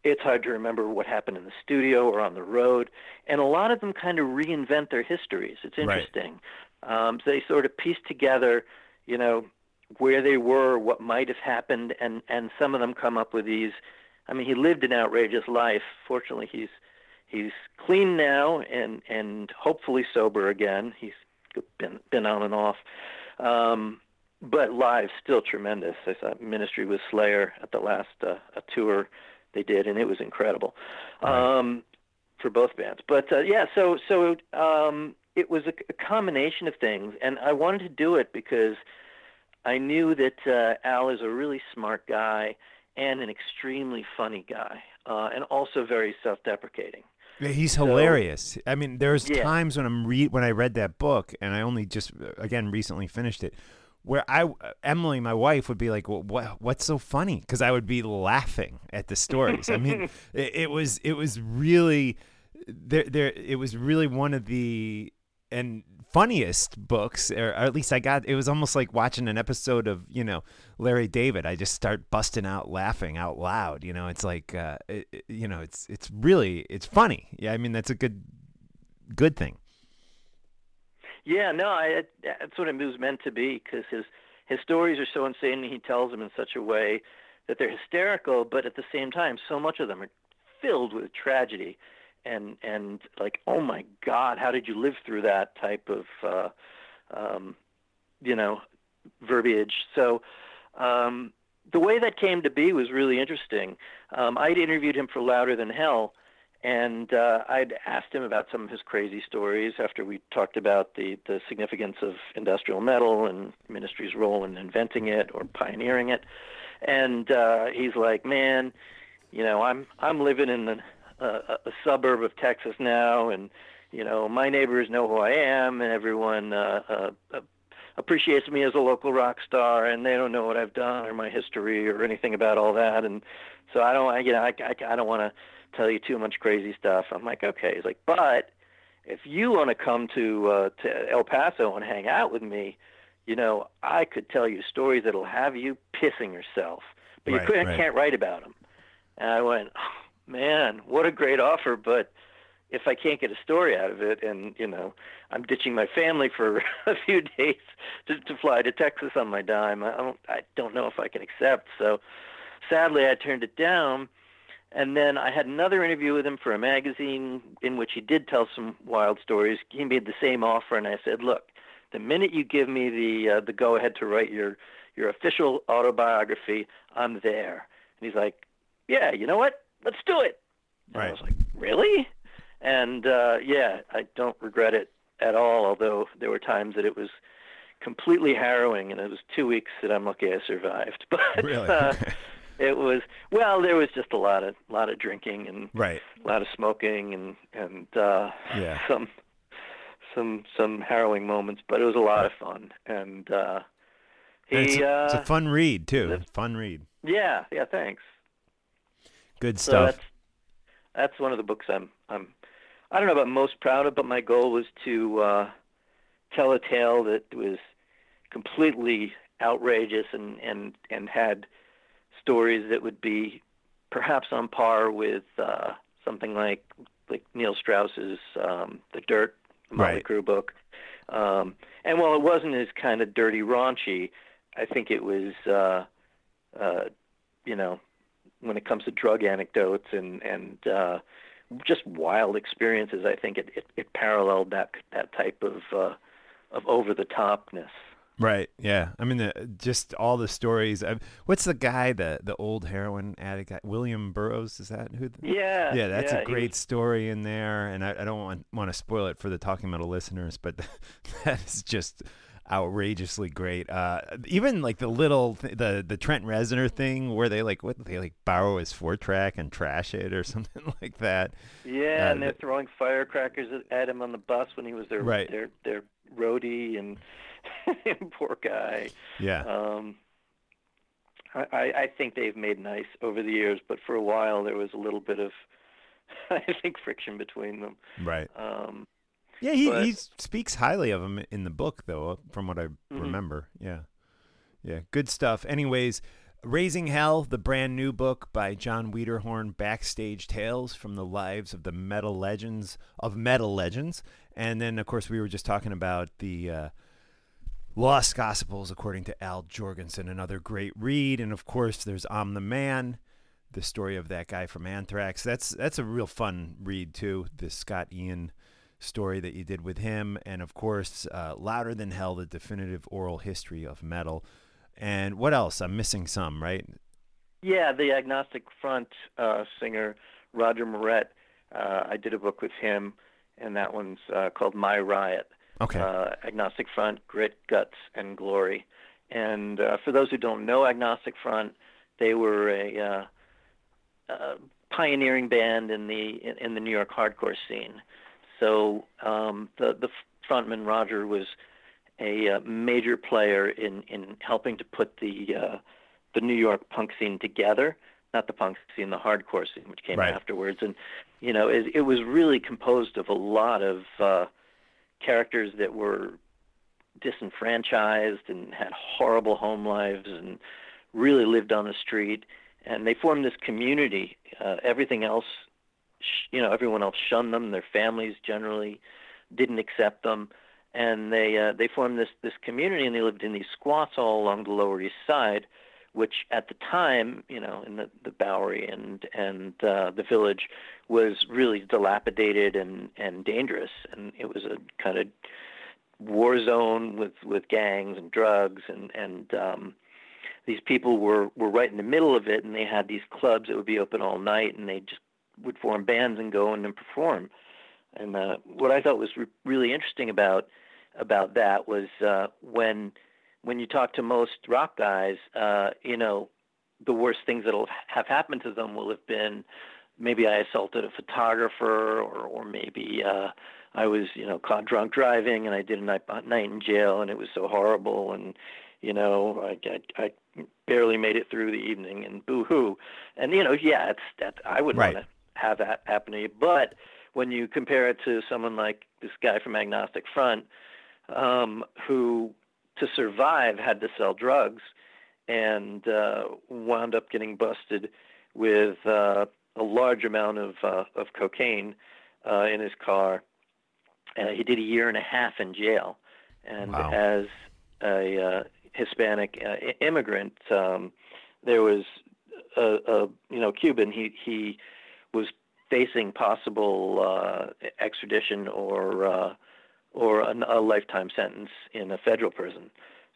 it's hard to remember what happened in the studio or on the road. And a lot of them kind of reinvent their histories. It's Right. interesting. Um, so they sort of piece together, you know, where they were, what might have happened, and and some of them come up with these. I mean, he lived an outrageous life. Fortunately, he's he's clean now and and hopefully sober again. He's been been on and off, um, but live still tremendous. I saw Ministry with Slayer at the last uh, a tour they did, and it was incredible um, for both bands. But uh, yeah, so so um, it was a, a combination of things, and I wanted to do it because I knew that uh, Al is a really smart guy and an extremely funny guy, uh, and also very self-deprecating. Yeah, He's hilarious. I mean, there's Yeah. times when I'm read when I read that book, and I only just uh, again recently finished it, where I Emily, my wife, would be like, well, "What? What's so funny?" Because I would be laughing at the stories. I mean, it, it was it was really there. There, it was really one of the and funniest books, or, at least I got. It was almost like watching an episode of you know Larry David. I just start busting out laughing out loud. You know, it's like uh, it- you know, it's it's really it's funny. Yeah, I mean that's a good good thing. Yeah, no, I, that's what it was meant to be because his his stories are so insane, and he tells them in such a way that they're hysterical, but at the same time, so much of them are filled with tragedy, and and like, oh my God, how did you live through that type of, uh, um, you know, verbiage? So. Um, the way that came to be was really interesting. Um, I'd interviewed him for Louder Than Hell, and uh, I'd asked him about some of his crazy stories after we talked about the, the significance of industrial metal and ministry's role in inventing it or pioneering it. And uh, he's like, "Man, you know, I'm I'm living in the, uh, a suburb of Texas now, and you know, my neighbors know who I am, and everyone uh, uh, appreciates me as a local rock star, and they don't know what I've done or my history or anything about all that, and so I don't, I, you know, I, I, I don't want to tell you too much crazy stuff. I'm like, okay. He's like, but if you want to come to uh, to El Paso and hang out with me, you know, I could tell you stories that'll have you pissing yourself, but Right, you right. can't write about them. And I went, oh, man, what a great offer, but if I can't get a story out of it, and you know, I'm ditching my family for a few days to, to fly to Texas on my dime, I don't, I don't know if I can accept. So, sadly, I turned it down. And then I had another interview with him for a magazine in which he did tell some wild stories. He made the same offer, and I said, "Look, the minute you give me the uh, the go ahead to write your your official autobiography, I'm there." And he's like, "Yeah, you know what? Let's do it." And I was like, "Really?" And uh, yeah, I don't regret it at all. Although there were times that it was completely harrowing, and it was two weeks that I'm lucky I survived. But Really? uh, it was well, there was just a lot of lot of drinking and Right. a lot of smoking and and uh, Yeah. some some some harrowing moments, but it was a lot of fun. And uh, he, And it's, a, it's uh, a fun read too. Fun read. yeah, yeah, thanks. Good So stuff. that's that's one of the books I'm I'm I don't know about most proud of, but my goal was to uh, tell a tale that was completely outrageous and and and had stories that would be perhaps on par with uh, something like like Neil Strauss's um, The Dirt, the Motley Right. Crue book. Um, and while it wasn't as kind of dirty raunchy, I think it was uh, uh, you know when it comes to drug anecdotes and and uh, just wild experiences. I think it, it, it paralleled that that type of uh, of over the topness. Right. Yeah. I mean, the, just all the stories. i what's the guy, the the old heroin addict guy, William Burroughs? Is that who? the- Yeah, Yeah, that's yeah, a great was- story in there, and I, I don't want want to spoil it for the Talking Metal listeners, but that is just outrageously great. Uh, even like the little th- the the Trent Reznor thing where they like what they like borrow his four track and trash it or something like that. Yeah, Uh, and they're the- throwing firecrackers at, him on the bus when he was their Right. their their roadie, and poor guy. Yeah. Um, I, I I think they've made nice over the years, but for a while there was a little bit of, I think, friction between them. right. Um, Yeah, he, but- he speaks highly of him in the book, though, from what I remember. Yeah. Yeah, good stuff. Anyways, Raising Hell, the brand new book by Jon Wiederhorn, Backstage Tales from the Lives of the Metal Legends of Metal Legends. And then, of course, we were just talking about the uh, Lost Gospels, according to Al Jourgensen, another great read. And, of course, there's I'm the Man, the story of that guy from Anthrax. That's that's a real fun read, too, this Scott Ian story that you did with him, and of course, uh, Louder Than Hell, the definitive oral history of metal. And what else? I'm missing some, right? Yeah, the Agnostic Front uh, singer Roger Miret. Uh, I did a book with him, and that one's uh, called My Riot. Okay. Uh, Agnostic Front, Grit, Guts, and Glory. And uh, for those who don't know Agnostic Front, they were a uh, uh, pioneering band in the in, in the New York hardcore scene. So um, the the frontman Roger was a uh, major player in in helping to put the uh, the New York punk scene together. Not the punk scene, the hardcore scene, which came Right. afterwards. And you know, it, it was really composed of a lot of uh, characters that were disenfranchised and had horrible home lives and really lived on the street. And they formed this community. Uh, everything else, you know, everyone else shunned them. Their families generally didn't accept them, and they uh, they formed this this community. And they lived in these squats all along the Lower East Side, which at the time, you know, in the the Bowery and and uh, the Village, was really dilapidated and and dangerous. And it was a kind of war zone with with gangs and drugs and and um these people were were right in the middle of it and they had these clubs that would be open all night and they just would form bands and go and perform and uh what i thought was re- really interesting about about that was uh when when you talk to most rock guys uh you know the worst things that'll have happened to them will have been maybe I assaulted a photographer or or maybe uh I was, you know, caught drunk driving and I did a night night in jail and it was so horrible and you know, I I, I barely made it through the evening and boo hoo. And you know, yeah, it's that I wouldn't Right. want to have that happen to you. But when you compare it to someone like this guy from Agnostic Front, um, who to survive had to sell drugs and uh, wound up getting busted with uh, a large amount of uh, of cocaine uh, in his car. Uh, he did a year and a half in jail, and Wow. as a uh, Hispanic uh, immigrant, um, there was a, a you know Cuban. He he was facing possible uh, extradition or uh, or an, a lifetime sentence in a federal prison.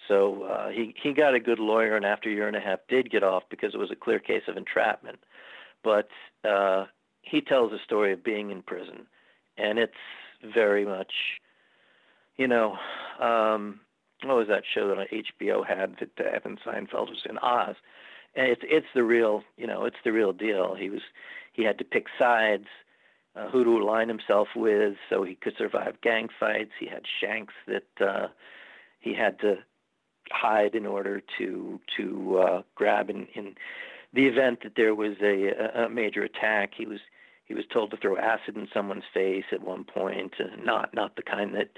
So uh, he he got a good lawyer, and after a year and a half, did get off because it was a clear case of entrapment. But uh, he tells a story of being in prison, and it's very much, you know, um, what was that show that HBO had that Evan Seinfeld was in Oz? It's it's the real, you know, it's the real deal. He was he had to pick sides, uh, who to align himself with, so he could survive gang fights. He had shanks that uh, he had to hide in order to to uh, grab in, in the event that there was a, a major attack. He was he was told to throw acid in someone's face at one point, and not not the kind that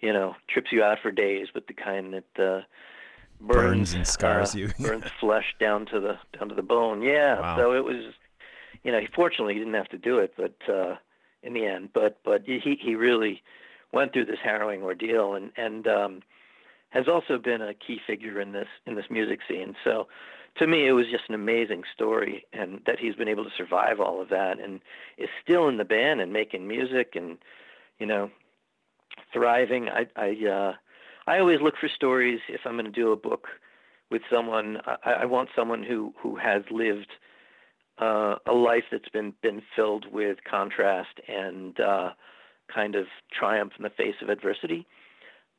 you know trips you out for days, but the kind that uh, burns, Burns and scars uh, you. burns flesh down to the down to the bone. Yeah, Wow. so it was you know fortunately he didn't have to do it, but uh, in the end, but but he he really went through this harrowing ordeal, and and um, has also been a key figure in this in this music scene. So to me, it was just an amazing story, and that he's been able to survive all of that and is still in the band and making music and you know thriving. I I uh, I always look for stories if I'm going to do a book with someone. I, I want someone who who has lived uh, a life that's been been filled with contrast and uh, kind of triumph in the face of adversity.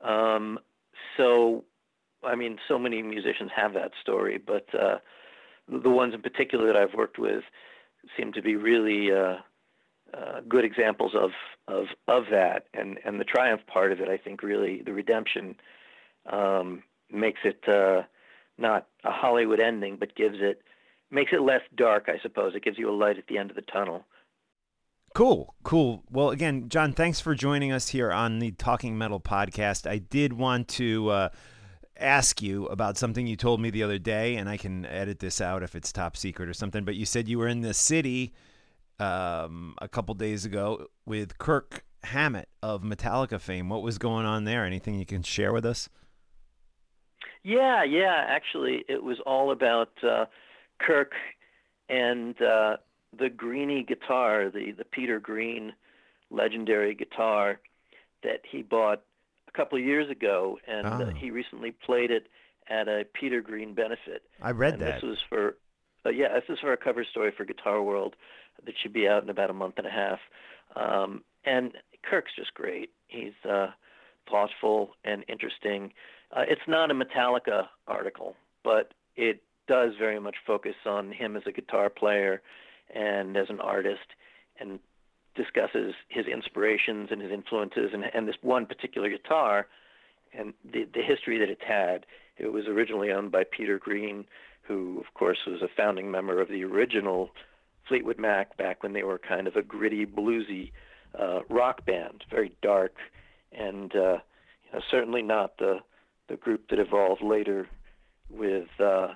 Um, so, I mean, so many musicians have that story, but uh, the ones in particular that I've worked with seem to be really uh, good examples of, of of that. And and the triumph part of it, I think, really the redemption um, makes it uh, not a Hollywood ending, but gives it makes it less dark, I suppose. It gives you a light at the end of the tunnel. Cool, cool. Well, again, Jon, thanks for joining us here on the Talking Metal podcast. I did want to uh, ask you about something you told me the other day, and I can edit this out if it's top secret or something. But you said you were in the city um, a couple days ago with Kirk Hammett of Metallica fame. What was going on there? Anything you can share with us? Yeah, yeah. Actually, it was all about uh, Kirk and uh, the Greeny guitar, the the Peter Green legendary guitar that he bought a couple of years ago, and uh, Ah. he recently played it at a Peter Green benefit. I read and that. This was for, uh, yeah, this is for a cover story for Guitar World that should be out in about a month and a half. Um, and Kirk's just great. He's uh, thoughtful and interesting. Uh, it's not a Metallica article, but it does very much focus on him as a guitar player and as an artist, and discusses his inspirations and his influences and, and this one particular guitar and the, the history that it's had. It was originally owned by Peter Green, who, of course, was a founding member of the original Fleetwood Mac back when they were kind of a gritty, bluesy uh, rock band, very dark, and uh, you know, certainly not the the group that evolved later with uh,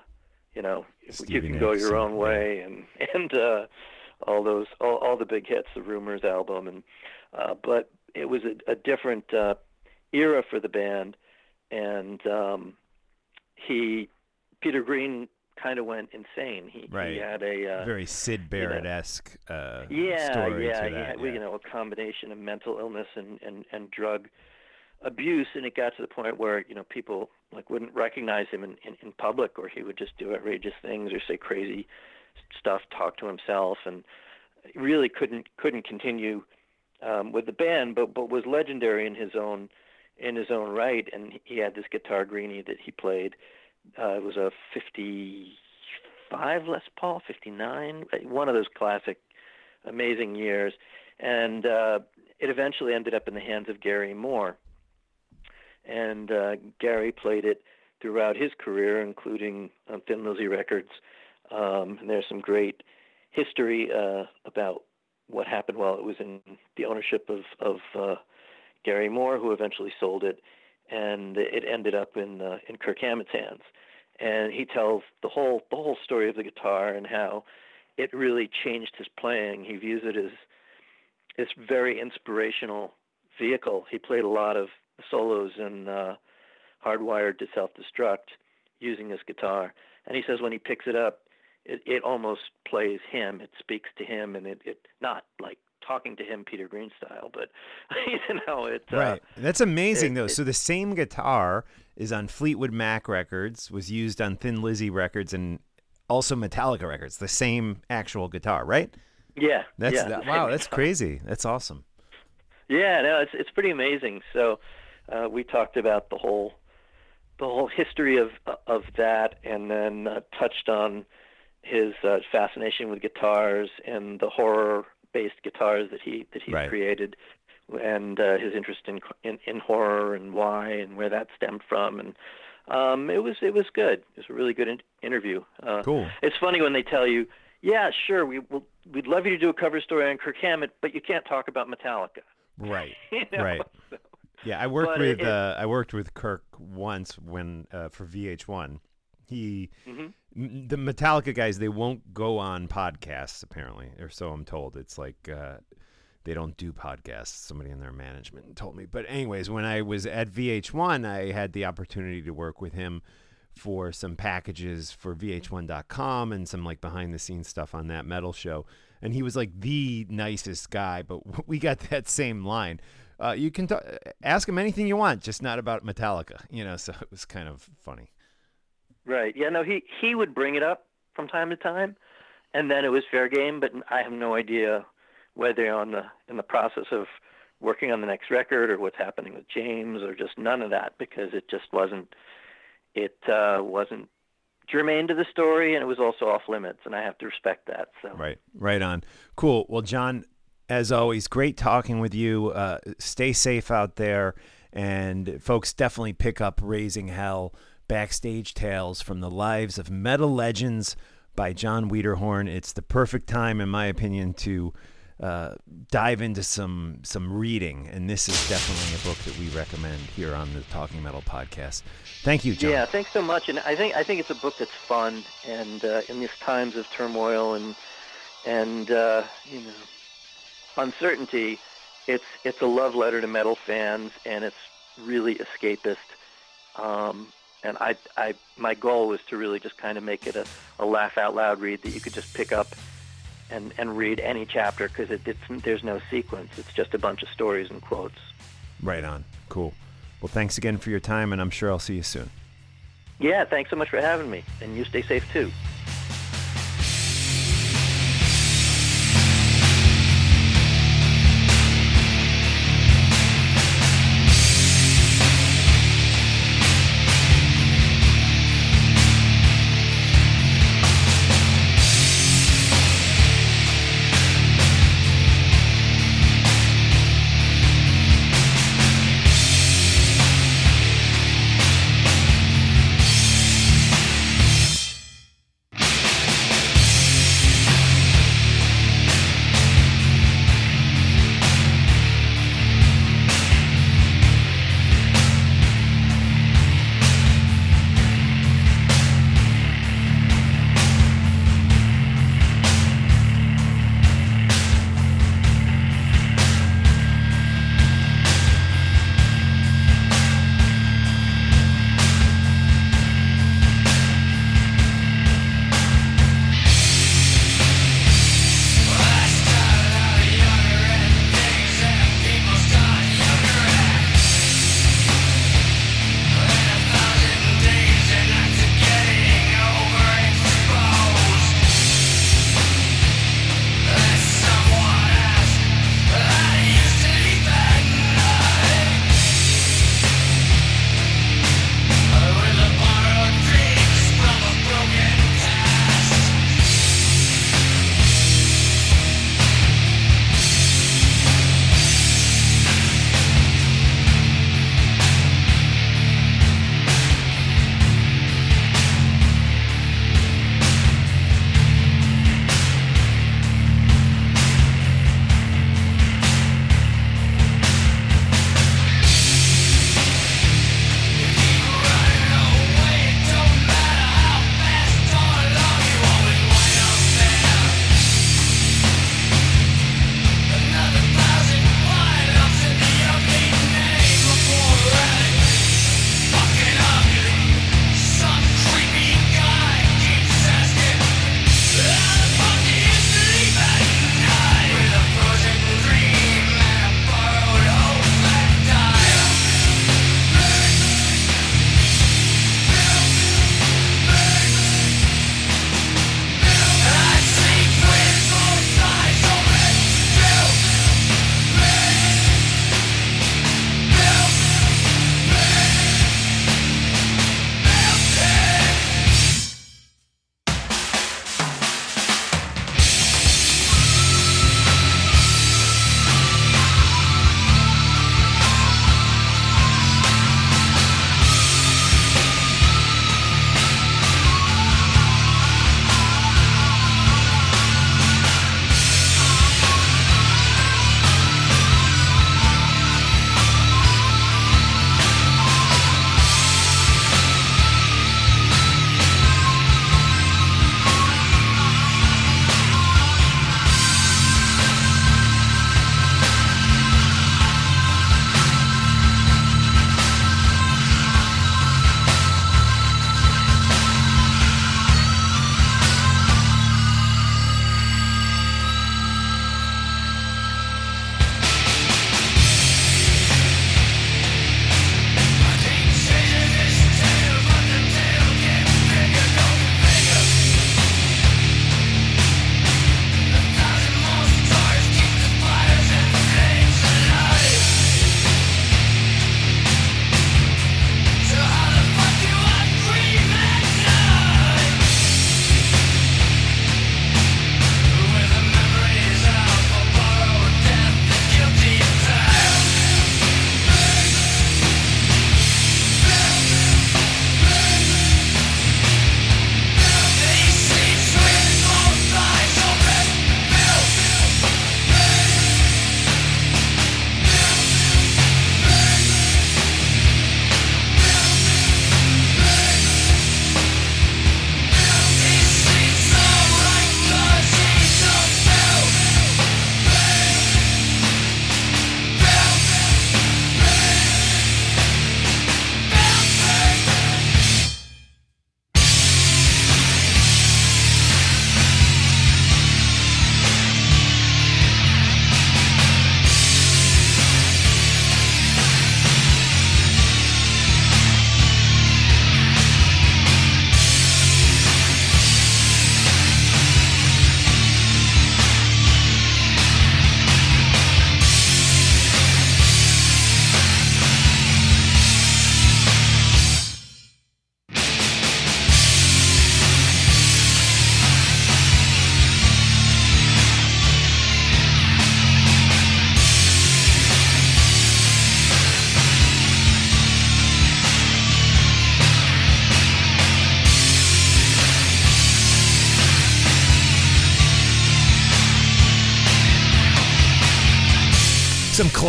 you know you can go your own way and and uh, all those all, all the big hits, the Rumours album, and uh, but it was a, a different uh, era for the band, and um, he Peter Green kind of went insane. He, Right. he had a uh, Very Sid Barrett esque uh, yeah, story yeah, to he had, yeah. you know, a combination of mental illness and, and, and drug abuse, and it got to the point where you know people like wouldn't recognize him in, in, in public, or he would just do outrageous things or say crazy stuff, talk to himself, and really couldn't couldn't continue um, with the band, but but was legendary in his own in his own right. And he had this guitar Greeny that he played. Uh, it was a 55 Les Paul, 59, one of those classic, amazing years. And uh, it eventually ended up in the hands of Gary Moore. And uh, Gary played it throughout his career, including on Thin Lizzy Records. Um, and there's some great history uh, about what happened while it was in the ownership of, of uh, Gary Moore, who eventually sold it, and it ended up in uh, in Kirk Hammett's hands. And he tells the whole the whole story of the guitar and how it really changed his playing. He views it as this very inspirational vehicle. He played a lot of solos in uh, Hardwired to Self Destruct using this guitar, and he says when he picks it up, it, it almost plays him. It speaks to him, and it, it not like talking to him Peter Green style, but you know it. Uh, Right. That's amazing, it- though. it- so the same guitar is on Fleetwood Mac records, was used on Thin Lizzy records, and also Metallica records. The same actual guitar, right? Yeah, That's yeah, that, wow. That's guitar. crazy. That's awesome. Yeah, no, it's it's pretty amazing. So uh, we talked about the whole the whole history of of that, and then uh, touched on his uh, fascination with guitars and the horror based guitars that he that he Right. created, and uh, his interest in, in in horror and why and where that stemmed from, and um, it was it was good. It was a really good in- interview. Uh, Cool. It's funny when they tell you, "Yeah, sure, we will, we'd love you to do a cover story on Kirk Hammett, but you can't talk about Metallica." Right. You know? Right. Yeah, I worked with it- uh, I worked with Kirk once when uh, for VH1. He Mm-hmm. the Metallica guys they won't go on podcasts apparently, or so I'm told. It's like uh, they don't do podcasts. Somebody in their management told me. But anyways, when I was at VH1, I had the opportunity to work with him for some packages for VH1.com and some like behind the scenes stuff on that metal show. And he was like the nicest guy, but we got that same line. Uh, you can t- ask him anything you want, just not about Metallica, you know. So it was kind of funny. Right. Yeah. No. He he would bring it up from time to time, and then it was fair game. But I have no idea whether on the in the process of working on the next record or what's happening with James or just none of that because it just wasn't it uh, wasn't germane to the story and it was also off limits and I have to respect that. So Right, right on. Cool. Well, Jon, as always, great talking with you. Uh, stay safe out there, and folks, definitely pick up "Raising Hell: Backstage Tales from the Lives of Metal Legends" by Jon Wiederhorn. It's the perfect time, in my opinion, to uh, dive into some some reading, and this is definitely a book that we recommend here on the Talking Metal podcast. Thank you, Jon. Yeah, thanks so much. And I think I think it's a book that's fun, and uh, in these times of turmoil and and uh, you know uncertainty, it's it's a love letter to metal fans, and it's really escapist. Um, and I, I, my goal was to really just kind of make it a, a laugh out loud read that you could just pick up and, and read any chapter because it, it's there's no sequence. It's just a bunch of stories and quotes. Right on. Cool. Well, thanks again for your time, and I'm sure I'll see you soon. Yeah, thanks so much for having me, and you stay safe too.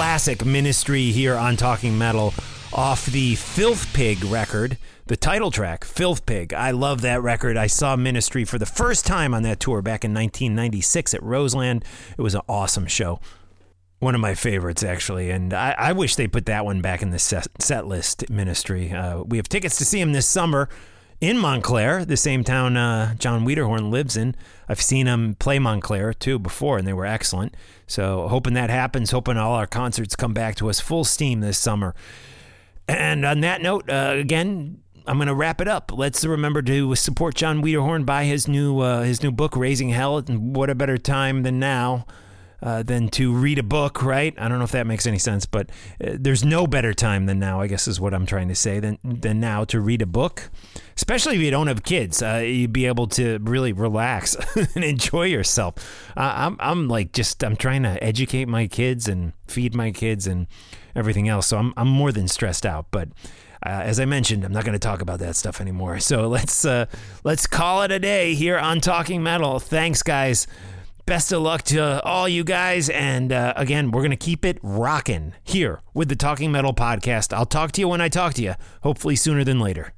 Classic ministry here on Talking Metal off the Filth Pig record, the title track, Filth Pig. I love that record. I saw Ministry for the first time on that tour back in 1996 at Roseland. It was an awesome show. One of my favorites, actually, and I, I wish they put that one back in the set, set list. Ministry. Uh, we have tickets to see him this summer in Montclair, the same town uh, Jon Wiederhorn lives in. I've seen him play Montclair too before, and they were excellent. So hoping that happens. Hoping all our concerts come back to us full steam this summer. And on that note, uh, again, I'm going to wrap it up. Let's remember to support Jon Wiederhorn by his new uh, his new book, Raising Hell. And what a better time than now uh, than to read a book, right? I don't know if that makes any sense, but uh, there's no better time than now. I guess is what I'm trying to say than than now to read a book, especially if you don't have kids. Uh, you'd be able to really relax and enjoy yourself. Uh, I'm I'm like just I'm trying to educate my kids and feed my kids and everything else. So I'm I'm more than stressed out, but. Uh, as I mentioned, I'm not going to talk about that stuff anymore. So let's uh, let's call it a day here on Talking Metal. Thanks, guys. Best of luck to all you guys. And uh, again, we're going to keep it rocking here with the Talking Metal podcast. I'll talk to you when I talk to you, hopefully sooner than later.